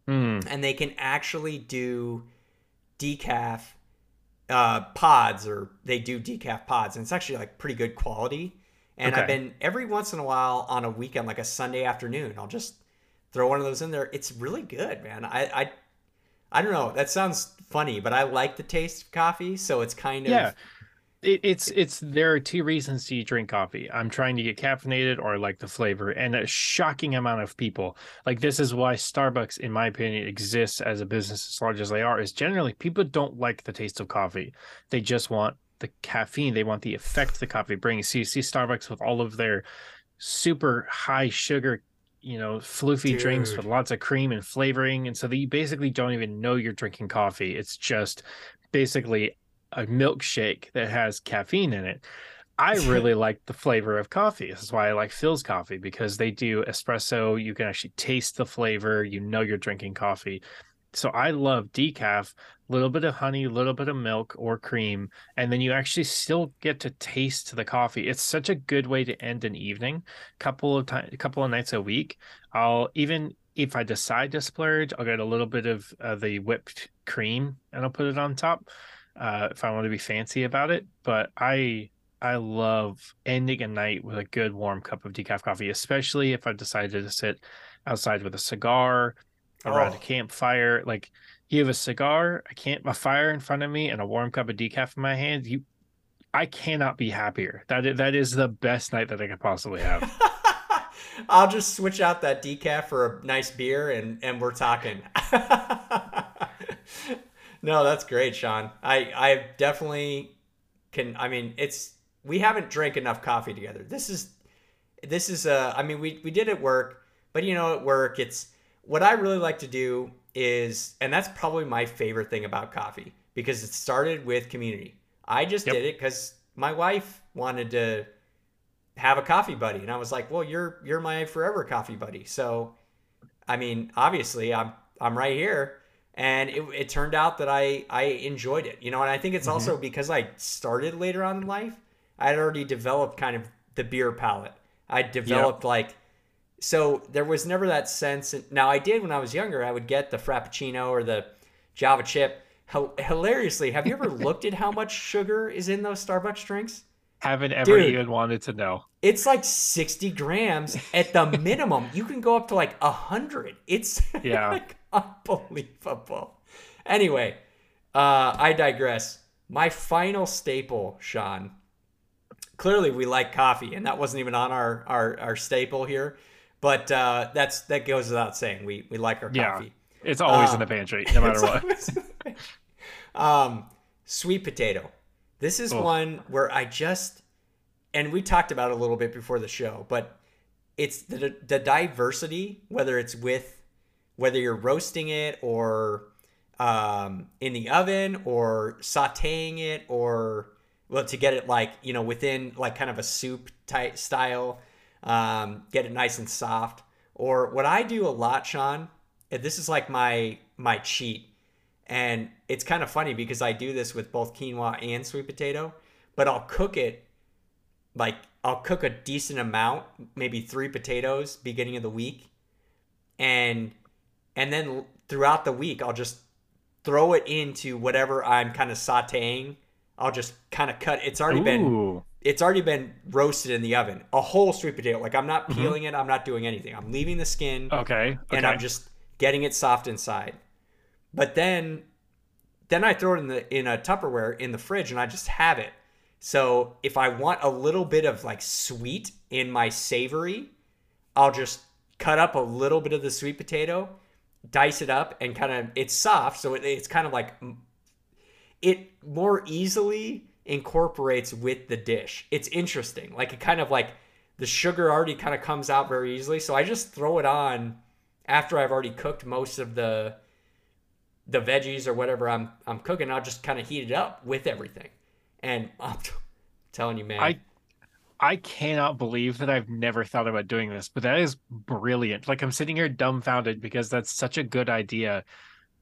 Mm, and they can actually do decaf uh, pods, or they do decaf pods, and it's actually like pretty good quality. And I've been every once in a while on a weekend, like a Sunday afternoon, I'll just throw one of those in there. It's really good, man. I I, I don't know. That sounds funny, but I like the taste of coffee, so it's kind of yeah. It, it's it's there are two reasons to drink coffee. I'm trying to get caffeinated or I like the flavor, and a shocking amount of people like this is why Starbucks, in my opinion, exists as a business as large as they are. Is generally people don't like the taste of coffee; they just want the caffeine. They want the effect the coffee brings. So you see Starbucks with all of their super high sugar, you know, floofy drinks with lots of cream and flavoring, and so that you basically don't even know you're drinking coffee. It's just basically a milkshake that has caffeine in it. I really like the flavor of coffee. This is why I like Philz coffee because they do espresso. You can actually taste the flavor. You know you're drinking coffee. so I love decaf, a little bit of honey, a little bit of milk or cream, and then you actually still get to taste the coffee. It's such a good way to end an evening. Couple of time, a couple of nights a week. I'll even if I decide to splurge, I'll get a little bit of uh, the whipped cream and I'll put it on top uh, if I want to be fancy about it. But I I love ending a night with a good warm cup of decaf coffee, especially if I've decided to sit outside with a cigar around oh. a campfire. Like you have a cigar, a camp, a fire in front of me, and a warm cup of decaf in my hand. You, I cannot be happier. That is, that is the best night that I could possibly have. I'll just switch out that decaf for a nice beer, and and we're talking. no, that's great, Sean. I I definitely can. I mean, it's we haven't drank enough coffee together. This is this is uh I mean we we did at work, but you know at work it's what I really like to do is and that's probably my favorite thing about coffee because it started with community. I just yep. did it cuz my wife wanted to have a coffee buddy and I was like, "Well, you're you're my forever coffee buddy." So I mean, obviously I'm I'm right here and it, it turned out that I I enjoyed it. You know, and I think it's mm-hmm. also because I started later on in life I had already developed kind of the beer palate. I developed like so there was never that sense. Now I did when I was younger. I would get the frappuccino or the Java chip. H- hilariously, have you ever looked at how much sugar is in those Starbucks drinks? Haven't ever Dude, even wanted to know. It's like 60 grams at the minimum. you can go up to like 100. It's yeah. like unbelievable. Anyway, uh, I digress. My final staple, Sean, clearly we like coffee, and that wasn't even on our our, our staple here. But uh, that's that goes without saying. We we like our coffee. Yeah, it's always uh, in the pantry, no matter what. um, sweet potato. This is oh. one where I just and we talked about it a little bit before the show, but it's the the diversity, whether it's with whether you're roasting it or um, in the oven or sautéing it or well to get it like you know within like kind of a soup type style um, get it nice and soft. Or what i do a lot sean this is like my my cheat and it's kind of funny because i do this with both quinoa and sweet potato but i'll cook it like i'll cook a decent amount maybe three potatoes beginning of the week and and then throughout the week i'll just throw it into whatever i'm kind of sauteing I'll just kind of cut. It's already Ooh. been it's already been roasted in the oven. A whole sweet potato. Like I'm not mm-hmm. peeling mm-hmm. it. I'm not doing anything. I'm leaving the skin. Okay. okay. And I'm just getting it soft inside. But then then I throw it in the in a Tupperware in the fridge and I just have it. So if I want a little bit of like sweet in my savory, I'll just cut up a little bit of the sweet potato, dice it up, and kind of it's soft, so it, it's kind of like it more easily incorporates with the dish. It's interesting. Like it kind of like the sugar already kind of comes out very easily. So I just throw it on after I've already cooked most of the the veggies or whatever I'm I'm cooking. I'll just kind of heat it up with everything. And I'm telling you, man. I I cannot believe that I've never thought about doing this, but that is brilliant. Like I'm sitting here dumbfounded because that's such a good idea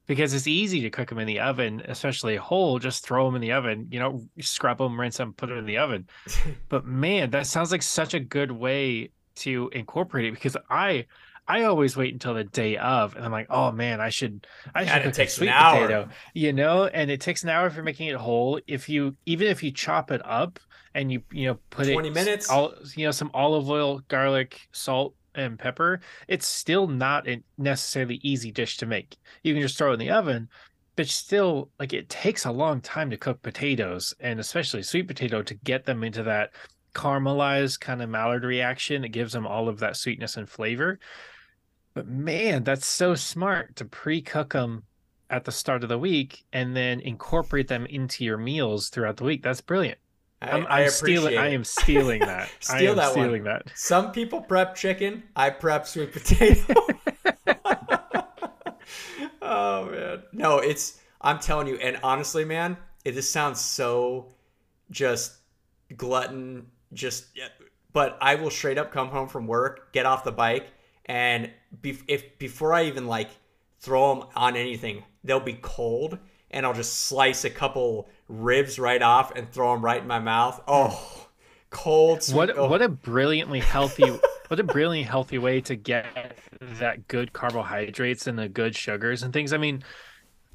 because it's easy to cook them in the oven, especially whole. Just throw them in the oven, you know, scrub them, rinse them, put them in the oven. but man, that sounds like such a good way to incorporate it because I I always wait until the day of, and I'm like, oh man, I should I should cook a sweet potato, you know. And it takes an hour if you're making it whole. If you even if you chop it up and you you know put 20 it 20 minutes, all you know, some olive oil, garlic, salt, and pepper, it's still not a necessarily easy dish to make. You can just throw it in the oven, but still, like it takes a long time to cook potatoes, and especially sweet potato to get them into that caramelized kind of Maillard reaction. It gives them all of that sweetness and flavor. But man, that's so smart to pre-cook them at the start of the week and then incorporate them into your meals throughout the week. That's brilliant. I, I'm, I'm stealing. I am stealing that. Steal that stealing one. that. Some people prep chicken. I prep sweet potato. oh man, no, it's. I'm telling you, and honestly, man, it just sounds so just glutton. Just, but I will straight up come home from work, get off the bike, and be, if before I even like throw them on anything. They'll be cold, and I'll just slice a couple ribs right off and throw them right in my mouth. Oh, cold. Sweet. What oh. what a brilliantly healthy what a brilliantly healthy way to get that good carbohydrates and the good sugars and things. I mean,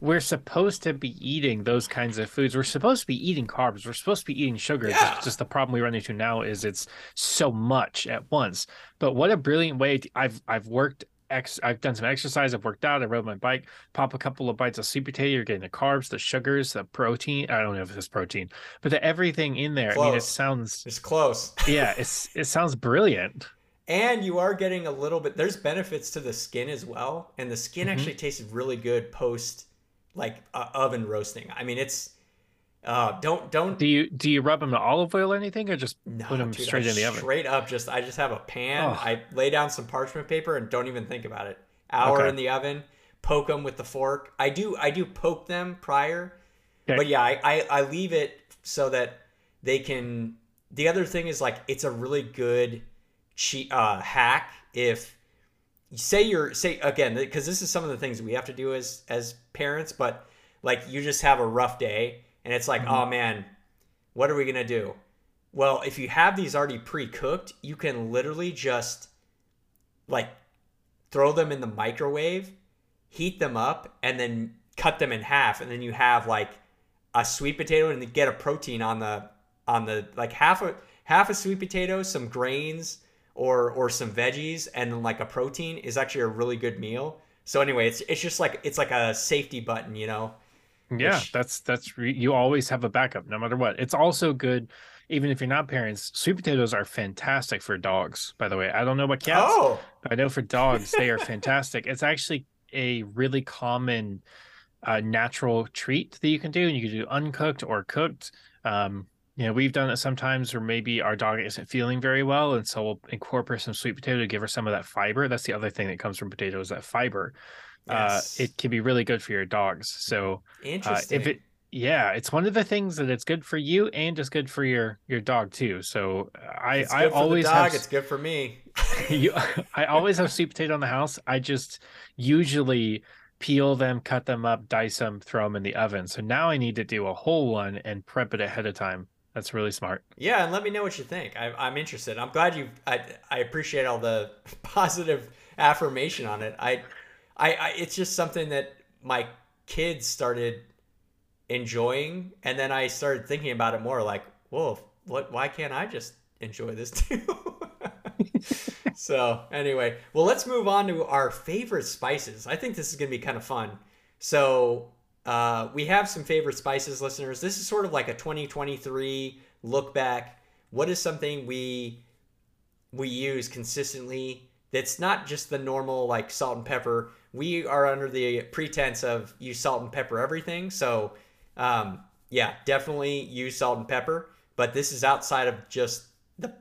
we're supposed to be eating those kinds of foods. We're supposed to be eating carbs. We're supposed to be eating sugar. Yeah. Just, just the problem we run into now is it's so much at once. But what a brilliant way! To, I've I've worked. Ex, I've done some exercise. I've worked out. I rode my bike. Pop a couple of bites of sweet potato. You're getting the carbs, the sugars, the protein. I don't know if it's protein, but the everything in there. I mean, it sounds. It's close. Yeah, it's it sounds brilliant. And you are getting a little bit. There's benefits to the skin as well, and the skin Mhm. actually tastes really good post like uh, oven roasting. I mean, it's uh don't don't Do you do you rub them in olive oil or anything, or just no, put them dude, straight I in the oven? Straight up, just I just have a pan. Oh. I lay down some parchment paper and don't even think about it. Hour Okay. in the oven. Poke them with the fork. I do I do poke them prior, Okay. but yeah, I, I I leave it so that they can. The other thing is like it's a really good cheat uh, hack if say you're say again because this is some of the things we have to do as as parents but like you just have a rough day and it's like Mhm. oh man what are we gonna do? Well if you have these already pre-cooked you can literally just like throw them in the microwave heat them up and then cut them in half. And then you have like a sweet potato and then get a protein on the on the like half a half a sweet potato some grains or or some veggies and then like a protein is actually a really good meal. So anyway it's it's just like it's like a safety button you know Yeah, which- that's that's re- you always have a backup no matter what. It's also good even if you're not parents. Sweet potatoes are fantastic for dogs, by the way. I don't know about cats. oh but I know for dogs they are fantastic. It's actually a really common uh, natural treat that you can do and you can do uncooked or cooked. Um you know, we've done it sometimes where maybe our dog isn't feeling very well, and so we'll incorporate some sweet potato to give her some of that fiber. That's the other thing that comes from potatoes, that fiber. Yes. Uh, it can be really good for your dogs. So uh, interesting if it yeah it's one of the things that it's good for you and it's good for your your dog too so uh, i it's i always the dog have it's good for me you, i always have sweet potato in the house i just usually peel them cut them up dice them throw them in the oven so now i need to do a whole one and prep it ahead of time that's really smart Yeah, and let me know what you think. I, I'm interested. I'm glad you. I I appreciate all the positive affirmation on it. I, I, I it's just something that my kids started enjoying, and then I started thinking about it more. Like, whoa, what? Why can't I just enjoy this too? so anyway, well, let's move on to our favorite spices. I think this is gonna be kind of fun. So uh, we have some favorite spices, listeners. This is sort of like a 2023 look back. What is something we we use consistently that's not just the normal like salt and pepper? We are under the pretense of use salt and pepper everything. So um, yeah, definitely use salt and pepper. But this is outside of just the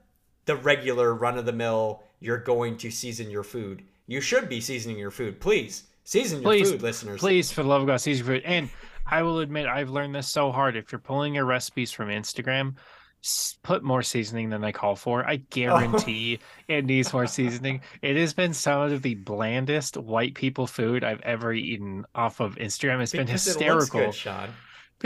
the regular run of the mill. You're going to season your food. You should be seasoning your food. Please season your Please, food, listeners. please for the love of god season your food and i will admit i've learned this so hard if you're pulling your recipes from instagram put more seasoning than they call for i oh. guarantee it needs more seasoning it has been some of the blandest white people food i've ever eaten off of instagram it's been Because it looks hysterical good.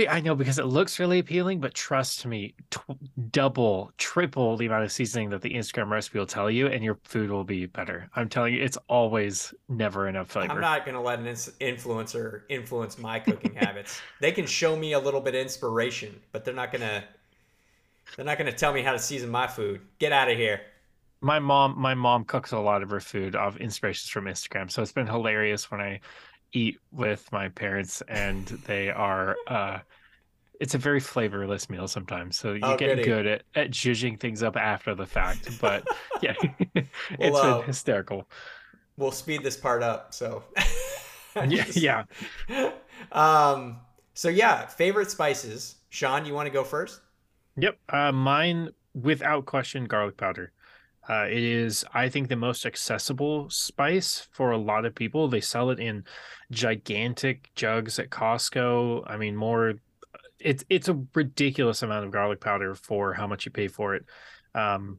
I know because it looks really appealing, but trust me, tw- double, triple the amount of seasoning that the Instagram recipe will tell you, and your food will be better. I'm telling you, it's always never enough flavor. I'm not gonna let an influencer influence my cooking habits. They can show me a little bit of inspiration, but they're not gonna. They're not gonna tell me how to season my food. Get out of here. my mom my mom cooks a lot of her food off inspirations from instagram so it's been hilarious when i eat with my parents and they are uh it's a very flavorless meal sometimes so you Oh, get goody. good at, at judging things up after the fact but yeah it's Well, uh, been hysterical We'll speed this part up. So. yeah yeah Um. So yeah, favorite spices. Sean, you want to go first? Yep. Uh, mine, without question, garlic powder. Uh, it is, I think, the most accessible spice for a lot of people. They sell it in gigantic jugs at Costco. I mean, more. It's it's a ridiculous amount of garlic powder for how much you pay for it. Um,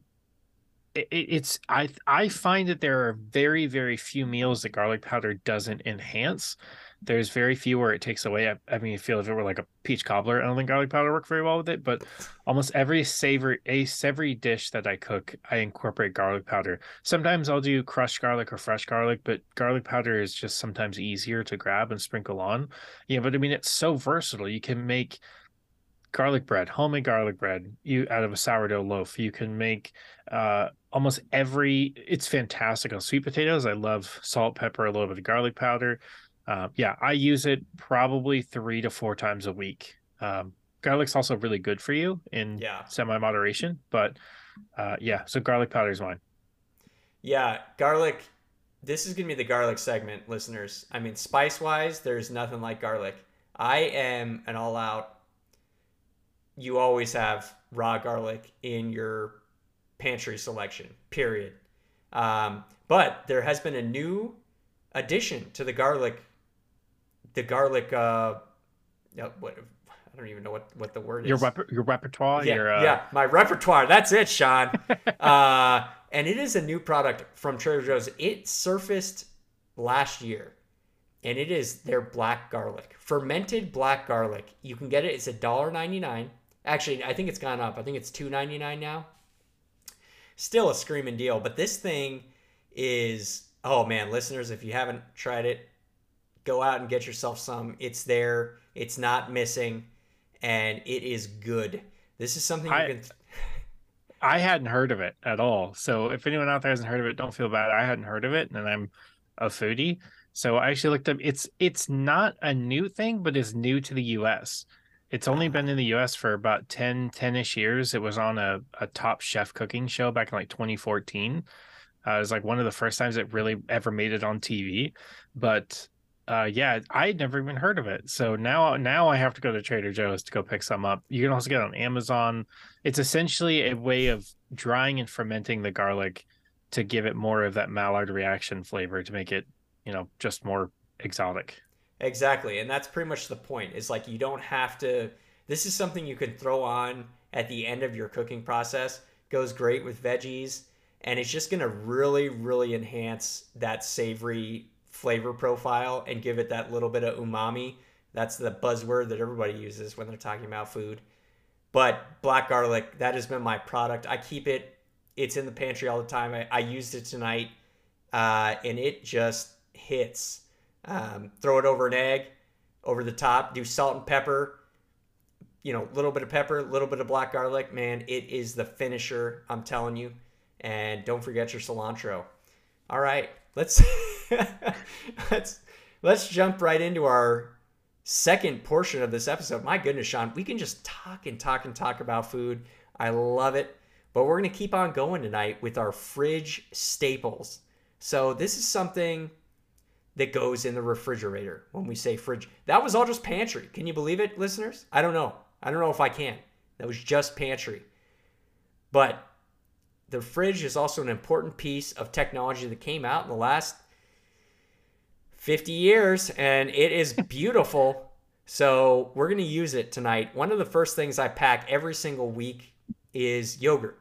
it, it's I I find that there are very very few meals that garlic powder doesn't enhance. There's very few where it takes away. I, I mean, I feel if it were like a peach cobbler, I don't think garlic powder work very well with it. But almost every savory a savory dish that I cook, I incorporate garlic powder. Sometimes I'll do crushed garlic or fresh garlic, but garlic powder is just sometimes easier to grab and sprinkle on. Yeah, but I mean, it's so versatile. You can make garlic bread, homemade garlic bread, you out of a sourdough loaf. You can make uh, almost every. It's fantastic on sweet potatoes. I love salt, pepper, a little bit of garlic powder. Uh, yeah, I use it probably three to four times a week. Um, garlic's also really good for you in yeah. semi moderation, but uh, yeah, so garlic powder is mine. Yeah, garlic. This is gonna be the garlic segment, listeners. I mean, spice wise, there's nothing like garlic. I am an all out you always have raw garlic in your pantry selection, period. Um, but there has been a new addition to the garlic, the garlic, uh, what, I don't even know what, what the word your is. Rep- your repertoire? Yeah, your, uh... yeah, my repertoire. That's it, Sean. uh, and it is a new product from Trader Joe's. It surfaced last year and it is their black garlic, fermented black garlic. You can get it. It's a dollar ninety nine. Actually, I think it's gone up. I think it's two ninety nine now. Still a screaming deal, but this thing is oh man, listeners, if you haven't tried it, go out and get yourself some. It's there. It's not missing, and it is good. This is something I, you can. I hadn't heard of it at all. So if anyone out there hasn't heard of it, don't feel bad. I hadn't heard of it, and I'm a foodie. So I actually looked up. It's it's not a new thing, but it's new to the U.S. It's only been in the US for about 10, 10-ish years. It was on a, a top chef cooking show back in like 2014. Uh, it was like one of the first times it really ever made it on TV. But uh, yeah, I had never even heard of it. So now now I have to go to Trader Joe's to go pick some up. You can also get on Amazon. It's essentially a way of drying and fermenting the garlic to give it more of that Maillard reaction flavor to make it, you know, just more exotic. Exactly. And that's pretty much the point. Is like you don't have to this is something you can throw on at the end of your cooking process. Goes great with veggies and it's just going to really really enhance that savory flavor profile and give it that little bit of umami. That's the buzzword that everybody uses when they're talking about food. But black garlic, that has been my product. I keep it. It's in the pantry all the time. I, I used it tonight, uh, and it just hits. Um, throw it over an egg, over the top. Do salt and pepper. You know, a little bit of pepper, a little bit of black garlic. Man, it is the finisher. I'm telling you. And don't forget your cilantro. All right, let's let's let's jump right into our second portion of this episode. My goodness, Sean, we can just talk and talk and talk about food. I love it. But we're going to keep on going tonight with our fridge staples. So, this is something that goes in the refrigerator when we say fridge. That was all just pantry. Can you believe it, listeners? I don't know. I don't know if I can. That was just pantry. But the fridge is also an important piece of technology that came out in the last 50 years, and it is beautiful. so we're going to use it tonight. One of the first things I pack every single week is yogurt.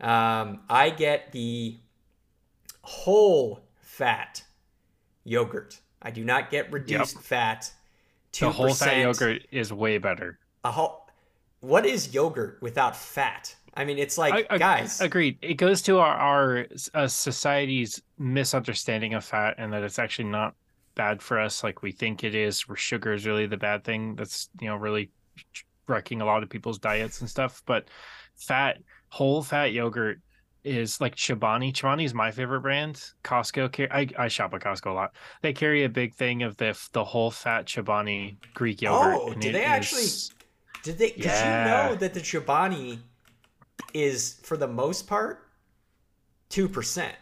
Um, I get the whole fat yogurt. I do not get reduced yep. fat. 2%. The whole fat yogurt is way better. A whole, what is yogurt without fat? I mean, it's like I, guys. Agreed. It goes to our, our uh, society's misunderstanding of fat, and that it's actually not bad for us like we think it is. Where sugar is really the bad thing. That's you know really wrecking a lot of people's diets and stuff. But fat, whole fat yogurt is like Chobani. Chobani is my favorite brand. Costco, I, I shop at Costco a lot. They carry a big thing of the the whole fat Chobani Greek yogurt. Oh, did they actually? Did they? Yeah. Did you know that the Chobani is for the most part two percent?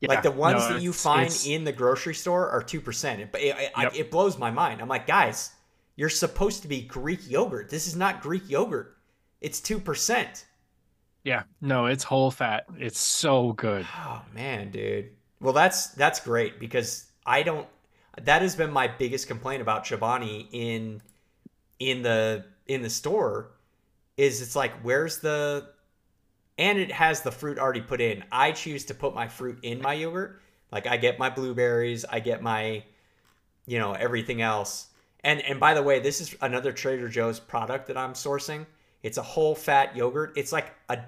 Yeah, like the ones no, that you find in the grocery store are two percent. It, it, yep. it blows my mind. I'm like, guys, you're supposed to be Greek yogurt. This is not Greek yogurt. It's two percent. Yeah, no, it's whole fat. It's so good. Oh man, dude. Well, that's that's great because I don't. That has been my biggest complaint about Chobani in in the in the store is it's like where's the and it has the fruit already put in. I choose to put my fruit in my yogurt. Like I get my blueberries, I get my you know, everything else. And and by the way, this is another Trader Joe's product that I'm sourcing. It's a whole fat yogurt. It's like a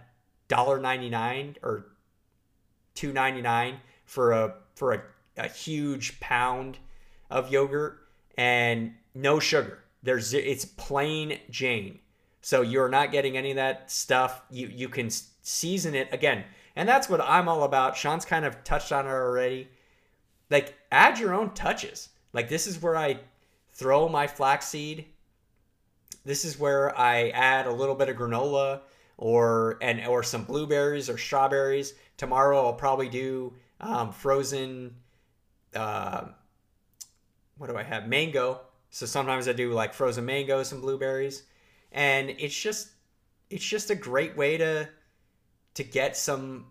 dollar ninety nine or two ninety nine for a for a, a huge pound of yogurt and no sugar. There's it's plain Jane. So you're not getting any of that stuff. You you can season it again. And that's what I'm all about. Sean's kind of touched on it already. Like add your own touches. Like this is where I throw my flaxseed. This is where I add a little bit of granola or and or some blueberries or strawberries. Tomorrow I'll probably do um, frozen. Uh, what do I have? Mango. So sometimes I do like frozen mangoes and blueberries, and it's just it's just a great way to to get some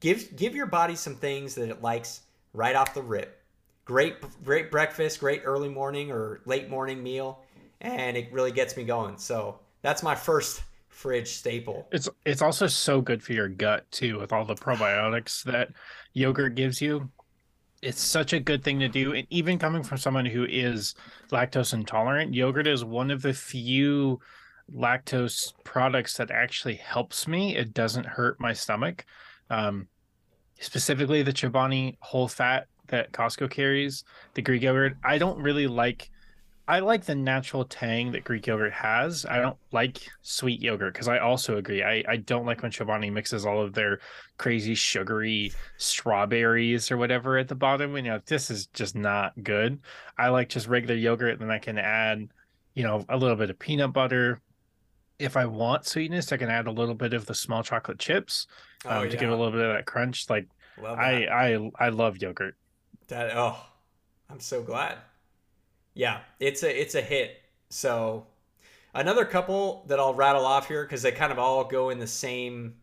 give give your body some things that it likes right off the rip. Great great breakfast, great early morning or late morning meal, and it really gets me going. So that's my first fridge staple. It's it's also so good for your gut too with all the probiotics that yogurt gives you. It's such a good thing to do and even coming from someone who is lactose intolerant, yogurt is one of the few lactose products that actually helps me. It doesn't hurt my stomach. Um, specifically the Chobani whole fat that Costco carries, the Greek yogurt. I don't really like. I like the natural tang that Greek yogurt has. I don't like sweet yogurt because I also agree. I, I don't like when Chobani mixes all of their crazy sugary strawberries or whatever at the bottom. You know, this is just not good. I like just regular yogurt, and then I can add, you know, a little bit of peanut butter, if I want sweetness, I can add a little bit of the small chocolate chips um, oh, yeah. to give a little bit of that crunch. Like I, I, I love yogurt. That oh, I'm so glad. Yeah, it's a it's a hit. So another couple that I'll rattle off here because they kind of all go in the same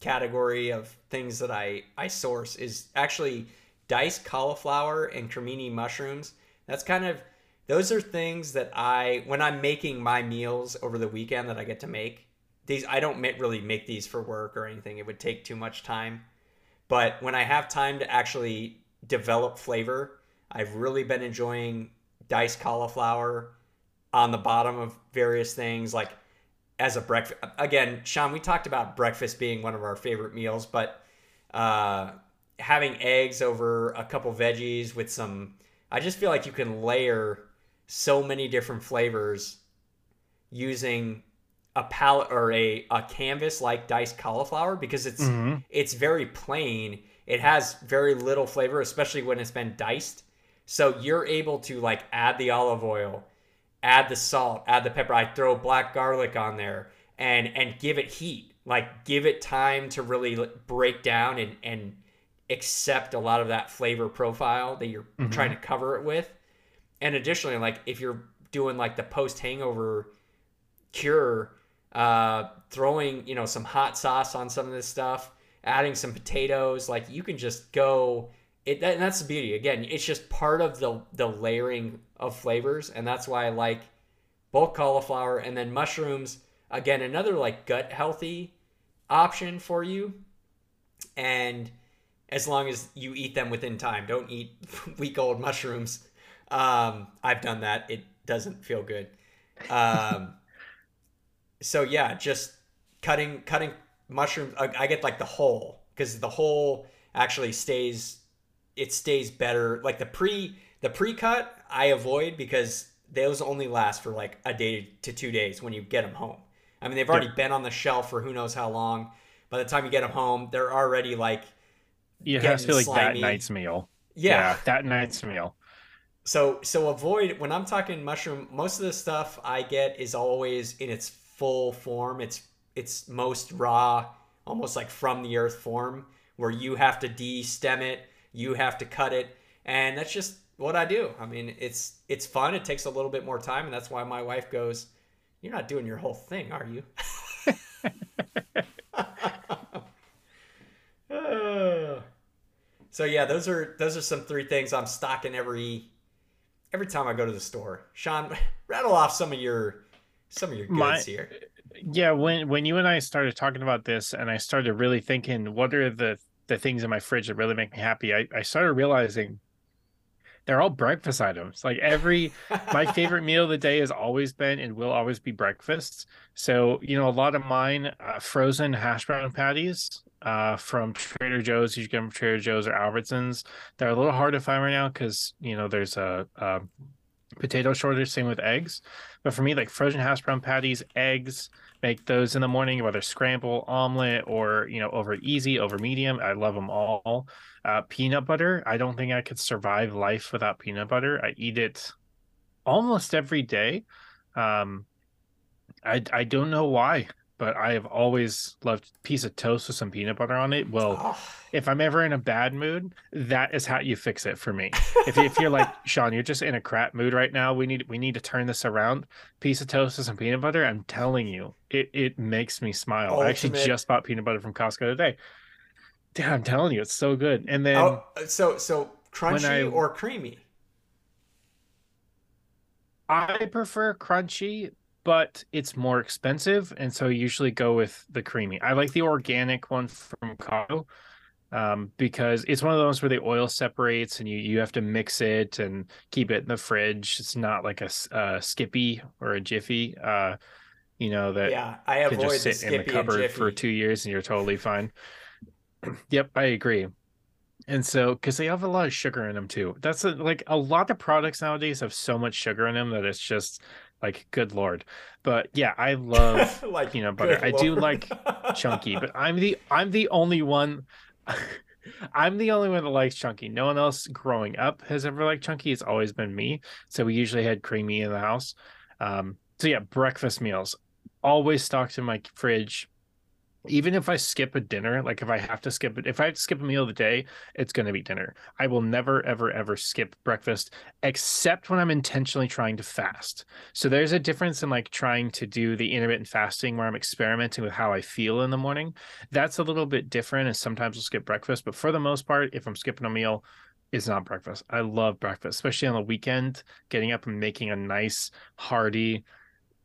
category of things that I I source is actually diced cauliflower and cremini mushrooms. That's kind of those are things that I when I'm making my meals over the weekend that I get to make. These I don't really make these for work or anything. It would take too much time. But when I have time to actually develop flavor, I've really been enjoying diced cauliflower on the bottom of various things like as a breakfast again sean we talked about breakfast being one of our favorite meals but uh, having eggs over a couple veggies with some i just feel like you can layer so many different flavors using a palette or a, a canvas like diced cauliflower because it's mm-hmm. it's very plain. It has very little flavor, especially when it's been diced. So you're able to like add the olive oil, add the salt, add the pepper. I throw black garlic on there and and give it heat. Like give it time to really break down and and accept a lot of that flavor profile that you're mm-hmm. trying to cover it with and additionally, like if you're doing like the post hangover cure, uh, throwing you know some hot sauce on some of this stuff, adding some potatoes, like you can just go. It that, that's the beauty. Again, it's just part of the the layering of flavors, and that's why I like both cauliflower and then mushrooms. Again, another like gut healthy option for you, and as long as you eat them within time, don't eat week old mushrooms um, I've done that. It doesn't feel good. Um, so yeah, just cutting cutting mushrooms. I, I get like the whole because the whole actually stays. It stays better. Like the pre the pre cut, I avoid because those only last for like a day to two days when you get them home. I mean, they've already yeah. been on the shelf for who knows how long. By the time you get them home, they're already like. You have to feel like that night's meal. Yeah. yeah, that night's meal. So so avoid when I'm talking mushroom. Most of the stuff I get is always in its full form. It's it's most raw, almost like from the earth form, where you have to de-stem it, you have to cut it, and that's just what I do. I mean, it's it's fun. It takes a little bit more time, and that's why my wife goes, "You're not doing your whole thing, are you?" so yeah, those are those are some three things I'm stocking every every time I go to the store. Sean, rattle off some of your some of your goods my, here. Yeah, when when you and I started talking about this, and I started really thinking, what are the the things in my fridge that really make me happy? I, I started realizing they're all breakfast items. Like every my favorite meal of the day has always been and will always be breakfast. So you know, a lot of mine uh, frozen hash brown patties uh, from Trader Joe's. You get them from Trader Joe's or Albertsons. They're a little hard to find right now because you know there's a, a potato shortage. Same with eggs. But for me, like frozen hash brown patties, eggs, make those in the morning, whether scramble, omelet, or you know over easy, over medium. I love them all. Uh, peanut butter. I don't think I could survive life without peanut butter. I eat it almost every day. Um, I I don't know why but I have always loved piece of toast with some peanut butter on it. Well, oh. if I'm ever in a bad mood, that is how you fix it for me. if, if you're like Sean, you're just in a crap mood right now. We need we need to turn this around. Piece of toast with some peanut butter. I'm telling you, it it makes me smile. Ultimate. I actually just bought peanut butter from Costco today. Damn, I'm telling you, it's so good. And then oh, so so crunchy I, or creamy. I prefer crunchy but it's more expensive, and so I usually go with the creamy. I like the organic one from Costco um, because it's one of those where the oil separates and you you have to mix it and keep it in the fridge. It's not like a, a Skippy or a Jiffy. Uh, you know that yeah, I avoid can just sit the in the cupboard for two years and you're totally fine. yep, I agree. And so, because they have a lot of sugar in them too. That's a, like a lot of products nowadays have so much sugar in them that it's just like, good lord. But yeah, I love like peanut butter. I do like chunky, but I'm the I'm the only one. I'm the only one that likes chunky. No one else growing up has ever liked chunky. It's always been me. So we usually had creamy in the house. Um, so yeah, breakfast meals always stocked in my fridge even if I skip a dinner, like if I have to skip it, if I have to skip a meal of the day, it's going to be dinner. I will never, ever, ever skip breakfast except when I'm intentionally trying to fast. So there's a difference in like trying to do the intermittent fasting where I'm experimenting with how I feel in the morning. That's a little bit different. And sometimes I'll skip breakfast. But for the most part, if I'm skipping a meal, it's not breakfast. I love breakfast, especially on the weekend, getting up and making a nice, hearty,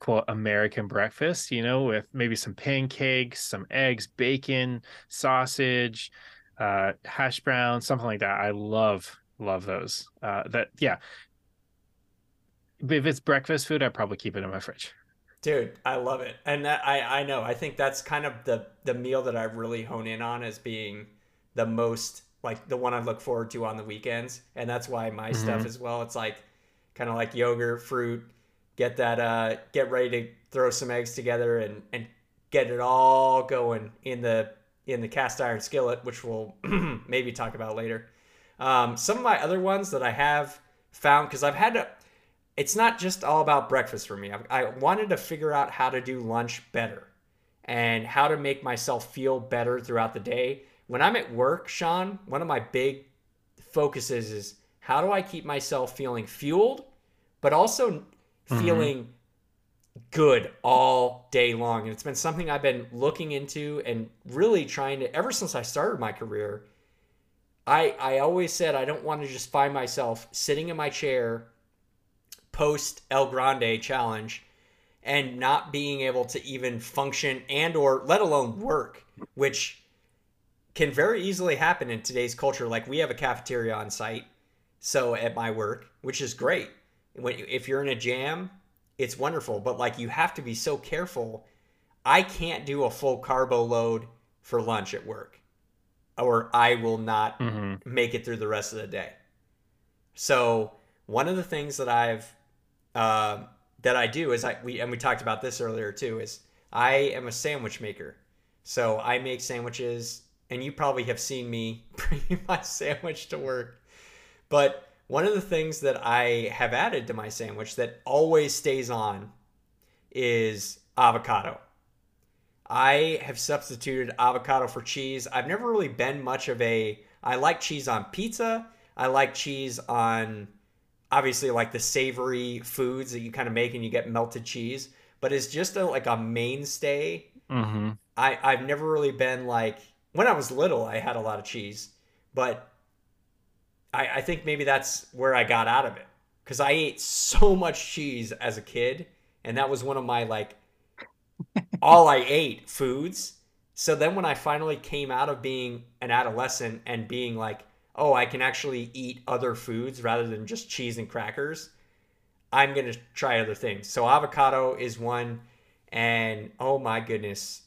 quote American breakfast, you know, with maybe some pancakes, some eggs, bacon, sausage, uh, hash brown, something like that. I love love those. Uh, that yeah. If it's breakfast food, I probably keep it in my fridge. Dude, I love it, and that, I I know. I think that's kind of the the meal that I really hone in on as being the most like the one I look forward to on the weekends, and that's why my mm-hmm. stuff as well. It's like kind of like yogurt, fruit, get that uh, get ready to throw some eggs together and and get it all going in the in the cast iron skillet, which we'll maybe talk about later. Um, some of my other ones that I have found because I've had to. It's not just all about breakfast for me. I, I wanted to figure out how to do lunch better and how to make myself feel better throughout the day. When I'm at work, Sean, one of my big focuses is how do I keep myself feeling fueled, but also mm-hmm. feeling good all day long. And it's been something I've been looking into and really trying to, ever since I started my career. I, I always said I don't want to just find myself sitting in my chair post El Grande challenge and not being able to even function and or let alone work, which can very easily happen in today's culture. Like we have a cafeteria on site, so at my work, which is great when if you're in a jam, it's wonderful. But like you have to be so careful. I can't do a full carbo load for lunch at work, or I will not mm-hmm. make it through the rest of the day. So one of the things that I've uh, that I do is I we and we talked about this earlier too is I am a sandwich maker. So I make sandwiches, and you probably have seen me bring my sandwich to work. But one of the things that I have added to my sandwich that always stays on is avocado. I have substituted avocado for cheese. I've never really been much of a I like cheese on pizza. I like cheese on obviously like the savory foods that you kind of make and you get melted cheese, but it's just a, like a mainstay. Mm-hmm. I I've never really been like when I was little I had a lot of cheese, but I, I think maybe that's where I got out of it because I ate so much cheese as a kid, and that was one of my like all I ate foods. So then when I finally came out of being an adolescent and being like, oh, I can actually eat other foods rather than just cheese and crackers, I'm going to try other things. So avocado is one. And oh my goodness,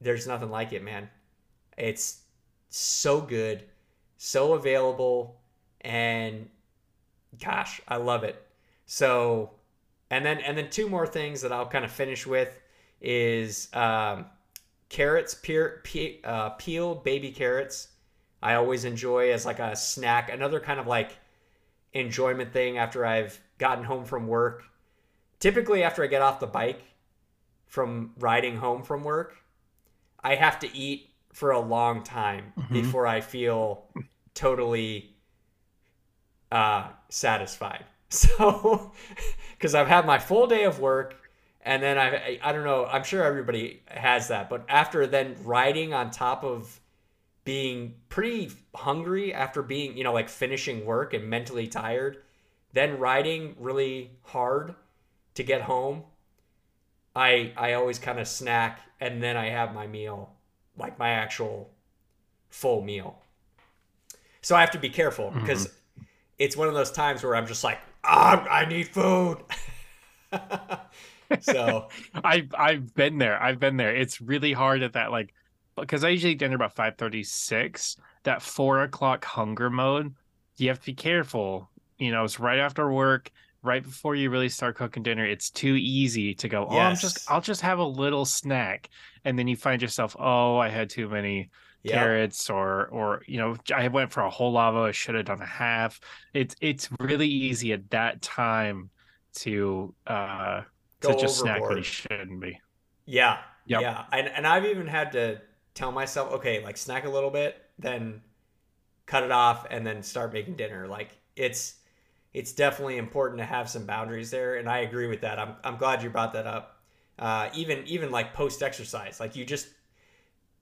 there's nothing like it, man. It's so good, so available, and gosh, I love it. So, and then and then two more things that I'll kind of finish with is um, carrots, peel, uh, peel baby carrots. I always enjoy as like a snack, another kind of like enjoyment thing after I've gotten home from work. Typically, after I get off the bike from riding home from work, I have to eat for a long time mm-hmm. before I feel totally uh, satisfied. So, because I've had my full day of work, and then I I don't know. I'm sure everybody has that, but after then riding on top of being pretty hungry after being you know like finishing work and mentally tired, then riding really hard to get home. I I always kind of snack and then I have my meal, like my actual full meal. So I have to be careful because mm-hmm. It's one of those times where I'm just like, ah, I need food. so I've I've been there. I've been there. It's really hard at that like because I usually dinner about five thirty six. That four o'clock hunger mode, you have to be careful. You know, it's right after work, right before you really start cooking dinner. It's too easy to go. Oh, yes. I'm just I'll just have a little snack, and then you find yourself, oh, I had too many yep. carrots, or or you know, I went for a whole lava. I should have done a half. It's it's really easy at that time to uh Go to just overboard. snack when you shouldn't be. Yeah. Yep. Yeah. And and I've even had to tell myself, okay, like snack a little bit, then cut it off and then start making dinner. Like it's it's definitely important to have some boundaries there and I agree with that. I'm I'm glad you brought that up. Uh, even even like post exercise, like you just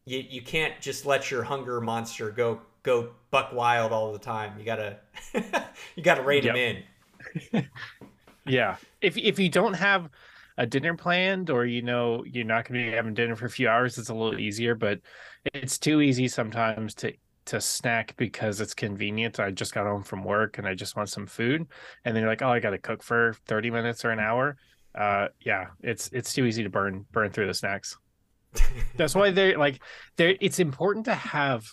you you can't just let your hunger monster go go buck wild all the time. You gotta you gotta rein yep. him in. yeah. If if you don't have a dinner planned or you know you're not going to be having dinner for a few hours, it's a little easier. But it's too easy sometimes to to snack because it's convenient. I just got home from work and I just want some food, and then you're like, oh, I got to cook for thirty minutes or an hour. Uh, yeah, it's it's too easy to burn burn through the snacks. That's why they're like they're. It's important to have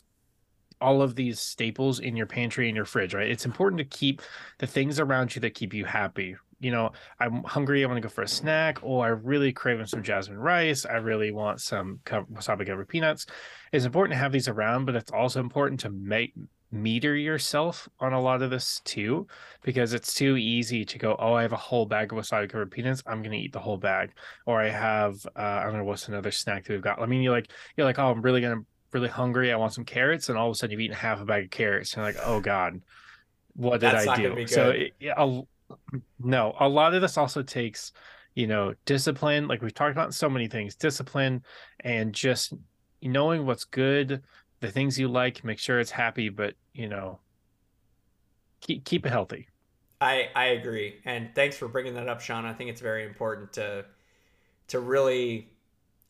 all of these staples in your pantry and your fridge, right? It's important to keep the things around you that keep you happy, you know, I'm hungry. I want to go for a snack. Oh, I really craving some jasmine rice. I really want some wasabi covered peanuts. It's important to have these around, but it's also important to make meter yourself on a lot of this too, because it's too easy to go, oh, I have a whole bag of wasabi covered peanuts. I'm gonna eat the whole bag, or I have, uh, I don't know what's another snack that we've got. I mean, you're like, you're like, oh, I'm really gonna really hungry. I want some carrots, and all of a sudden you've eaten half a bag of carrots. And you're like, oh god, what did That's I do? So it, yeah, no, a lot of this also takes, you know, discipline. Like we've talked about so many things, discipline and just knowing what's good, the things you like, make sure it's happy, but you know, keep keep it healthy. I I agree, and thanks for bringing that up, Sean. I think it's very important to to really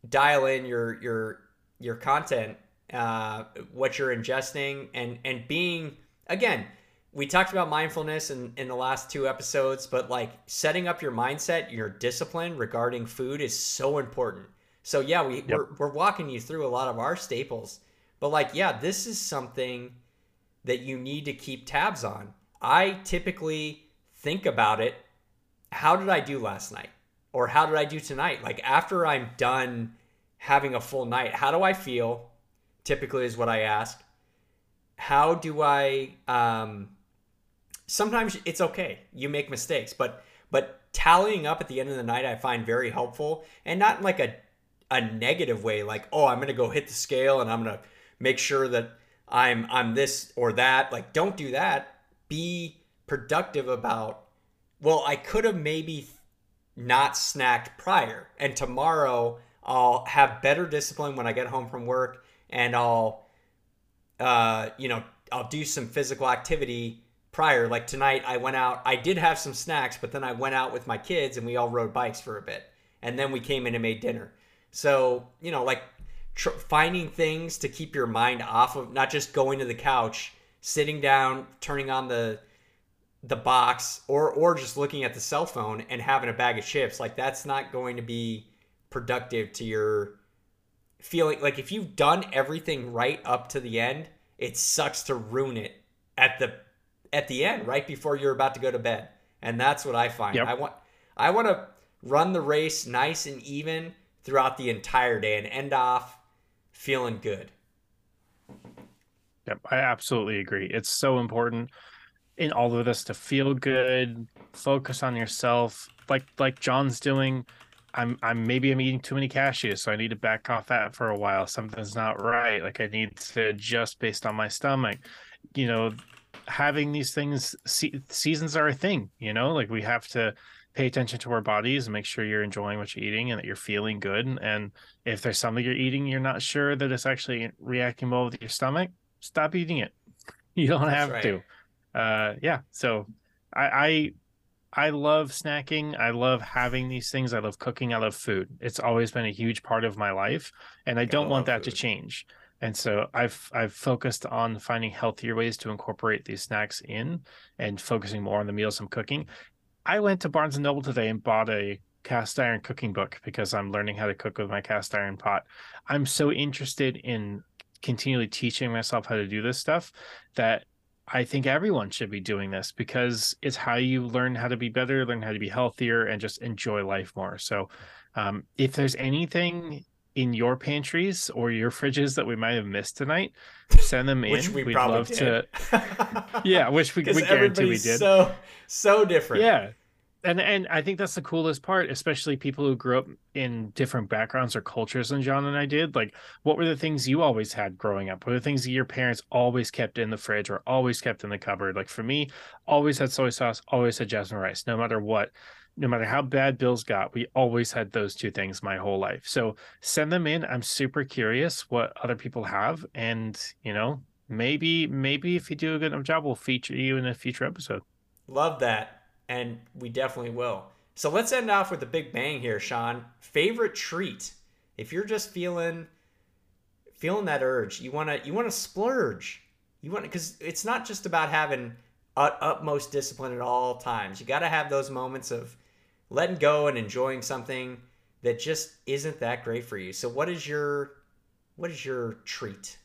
dial in your your your content, uh, what you're ingesting, and and being again we talked about mindfulness in, in the last two episodes, but like setting up your mindset, your discipline regarding food is so important. So yeah, we, yep. we're, we're walking you through a lot of our staples, but like, yeah, this is something that you need to keep tabs on. I typically think about it. How did I do last night? Or how did I do tonight? Like after I'm done having a full night, how do I feel? Typically is what I ask. How do I, um, sometimes it's okay. You make mistakes, but but tallying up at the end of the night I find very helpful and not like a a negative way like, "Oh, I'm going to go hit the scale and I'm going to make sure that I'm I'm this or that." Like don't do that. Be productive about well, I could have maybe not snacked prior and tomorrow I'll have better discipline when I get home from work and I'll uh you know, I'll do some physical activity prior. Like tonight, I went out. I did have some snacks, but then I went out with my kids and we all rode bikes for a bit, and then we came in and made dinner. So, you know, like tr- finding things to keep your mind off of not just going to the couch, sitting down, turning on the the box or or just looking at the cell phone and having a bag of chips like that's not going to be productive to your feeling like if you've done everything right up to the end it sucks to ruin it at the at the end right before you're about to go to bed and that's what i find Yep. i want i want to run the race nice and even throughout the entire day and end off feeling good Yep, I absolutely agree. It's so important in all of this to feel good, focus on yourself, like like John's doing. I'm I'm maybe I'm eating too many cashews, so I need to back off that for a while. Something's not right. Like I need to adjust based on my stomach. You know, having these things se- seasons are a thing, you know? Like we have to pay attention to our bodies and make sure you're enjoying what you're eating and that you're feeling good and if there's something you're eating you're not sure that it's actually reacting well with your stomach stop eating it. You don't That's have right. to. Uh, yeah. So I, I I love snacking. I love having these things. I love cooking. I love food. It's always been a huge part of my life, and I don't want that to food. change. And so I've I've focused on finding healthier ways to incorporate these snacks in, and focusing more on the meals I'm cooking. I went to Barnes and Noble today and bought a cast iron cooking book because I'm learning how to cook with my cast iron pot. I'm so interested in continually teaching myself how to do this stuff that I think everyone should be doing this because it's how you learn how to be better, learn how to be healthier, and just enjoy life more. So, um, if there's anything in your pantries or your fridges that we might have missed tonight, send them in. which we We'd probably love did. to. Yeah, which we, we guarantee we did. so so different. Yeah. And and I think that's the coolest part, especially people who grew up in different backgrounds or cultures than John and I did. Like, what were the things you always had growing up? What are the things that your parents always kept in the fridge or always kept in the cupboard? Like for me, always had soy sauce, always had jasmine rice, no matter what. No matter how bad bills got, we always had those two things my whole life. So send them in. I'm super curious what other people have. And, you know, maybe, maybe if you do a good enough job, we'll feature you in a future episode. Love that. And we definitely will. So let's end off with a big bang here, Sean. Favorite treat. If you're just feeling feeling that urge, you wanna you wanna splurge. You want because it's not just about having ut- utmost discipline at all times. You got to have those moments of letting go and enjoying something that just isn't that great for you. So what is your what is your treat?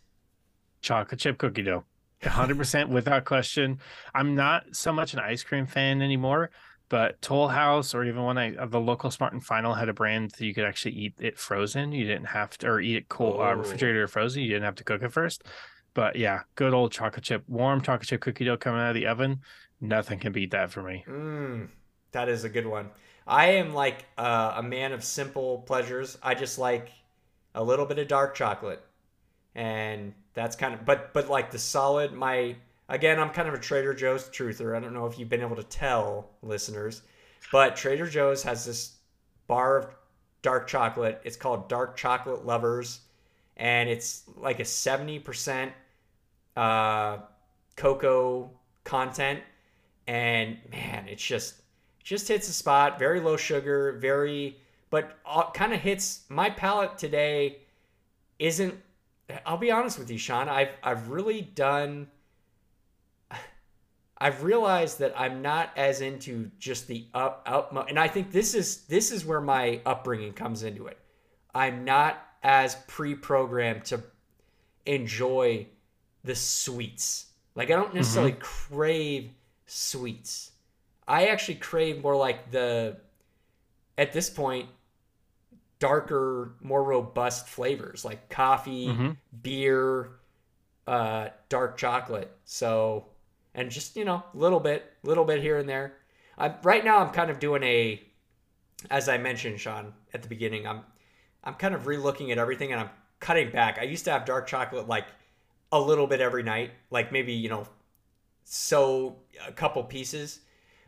chocolate chip cookie dough 100% without question i'm not so much an ice cream fan anymore but toll house or even when i uh, the local smart and final had a brand that you could actually eat it frozen you didn't have to or eat it cold uh, Oh. refrigerated or frozen you didn't have to cook it first but yeah good old chocolate chip warm chocolate chip cookie dough coming out of the oven nothing can beat that for me Mm, that is a good one. I am like uh, a man of simple pleasures. I just like a little bit of dark chocolate, and that's kind of but but like the solid. My again, I'm kind of a Trader Joe's truther. I don't know if you've been able to tell listeners, but Trader Joe's has this bar of dark chocolate. It's called Dark Chocolate Lovers, and it's like a seventy percent uh, cocoa content and man it's just just hits the spot very low sugar very but uh, kind of hits my palate today isn't i'll be honest with you sean i've i've really done i've realized that i'm not as into just the up up and i think this is this is where my upbringing comes into it. I'm not as pre-programmed to enjoy the sweets. Like i don't mm-hmm. necessarily crave sweets. I actually crave more like the at this point darker, more robust flavors like coffee, Mhm. beer, uh, dark chocolate. So, and just you know, a little bit, little bit here and there. I, right now, I'm kind of doing a, as I mentioned, Sean, at the beginning. I'm, I'm kind of relooking at everything, and I'm cutting back. I used to have dark chocolate like a little bit every night, like maybe you know, so a couple pieces.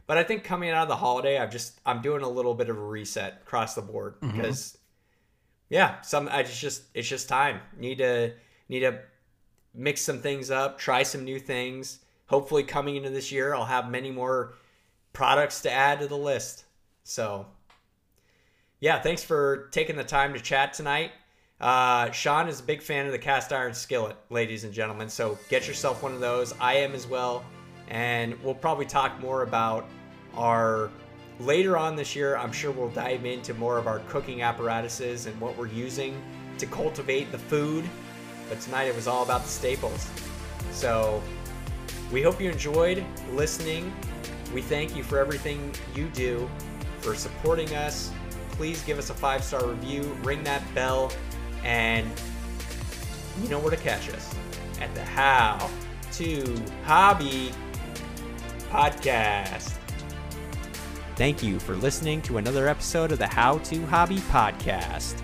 But I think coming out of the holiday, I've just I'm doing a little bit of a reset across the board because, yeah, some I just just it's just time. Need to need to mix some things up, try some new things. Hopefully, coming into this year, I'll have many more products to add to the list. So, yeah, thanks for taking the time to chat tonight. Uh, Sean is a big fan of the cast iron skillet, ladies and gentlemen. So get yourself one of those. I am as well. And we'll probably talk more about our later on this year. I'm sure we'll dive into more of our cooking apparatuses and what we're using to cultivate the food. But tonight it was all about the staples. So we hope you enjoyed listening. We thank you for everything you do, for supporting us. Please give us a five star review, ring that bell, and you know where to catch us at the How to Hobby podcast. Thank you for listening to another episode of the How to Hobby podcast.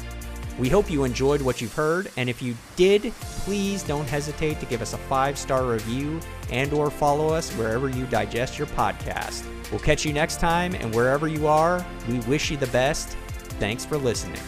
We hope you enjoyed what you've heard, and if you did, please don't hesitate to give us a five-star review and or follow us wherever you digest your podcast. We'll catch you next time, and wherever you are, we wish you the best. Thanks for listening.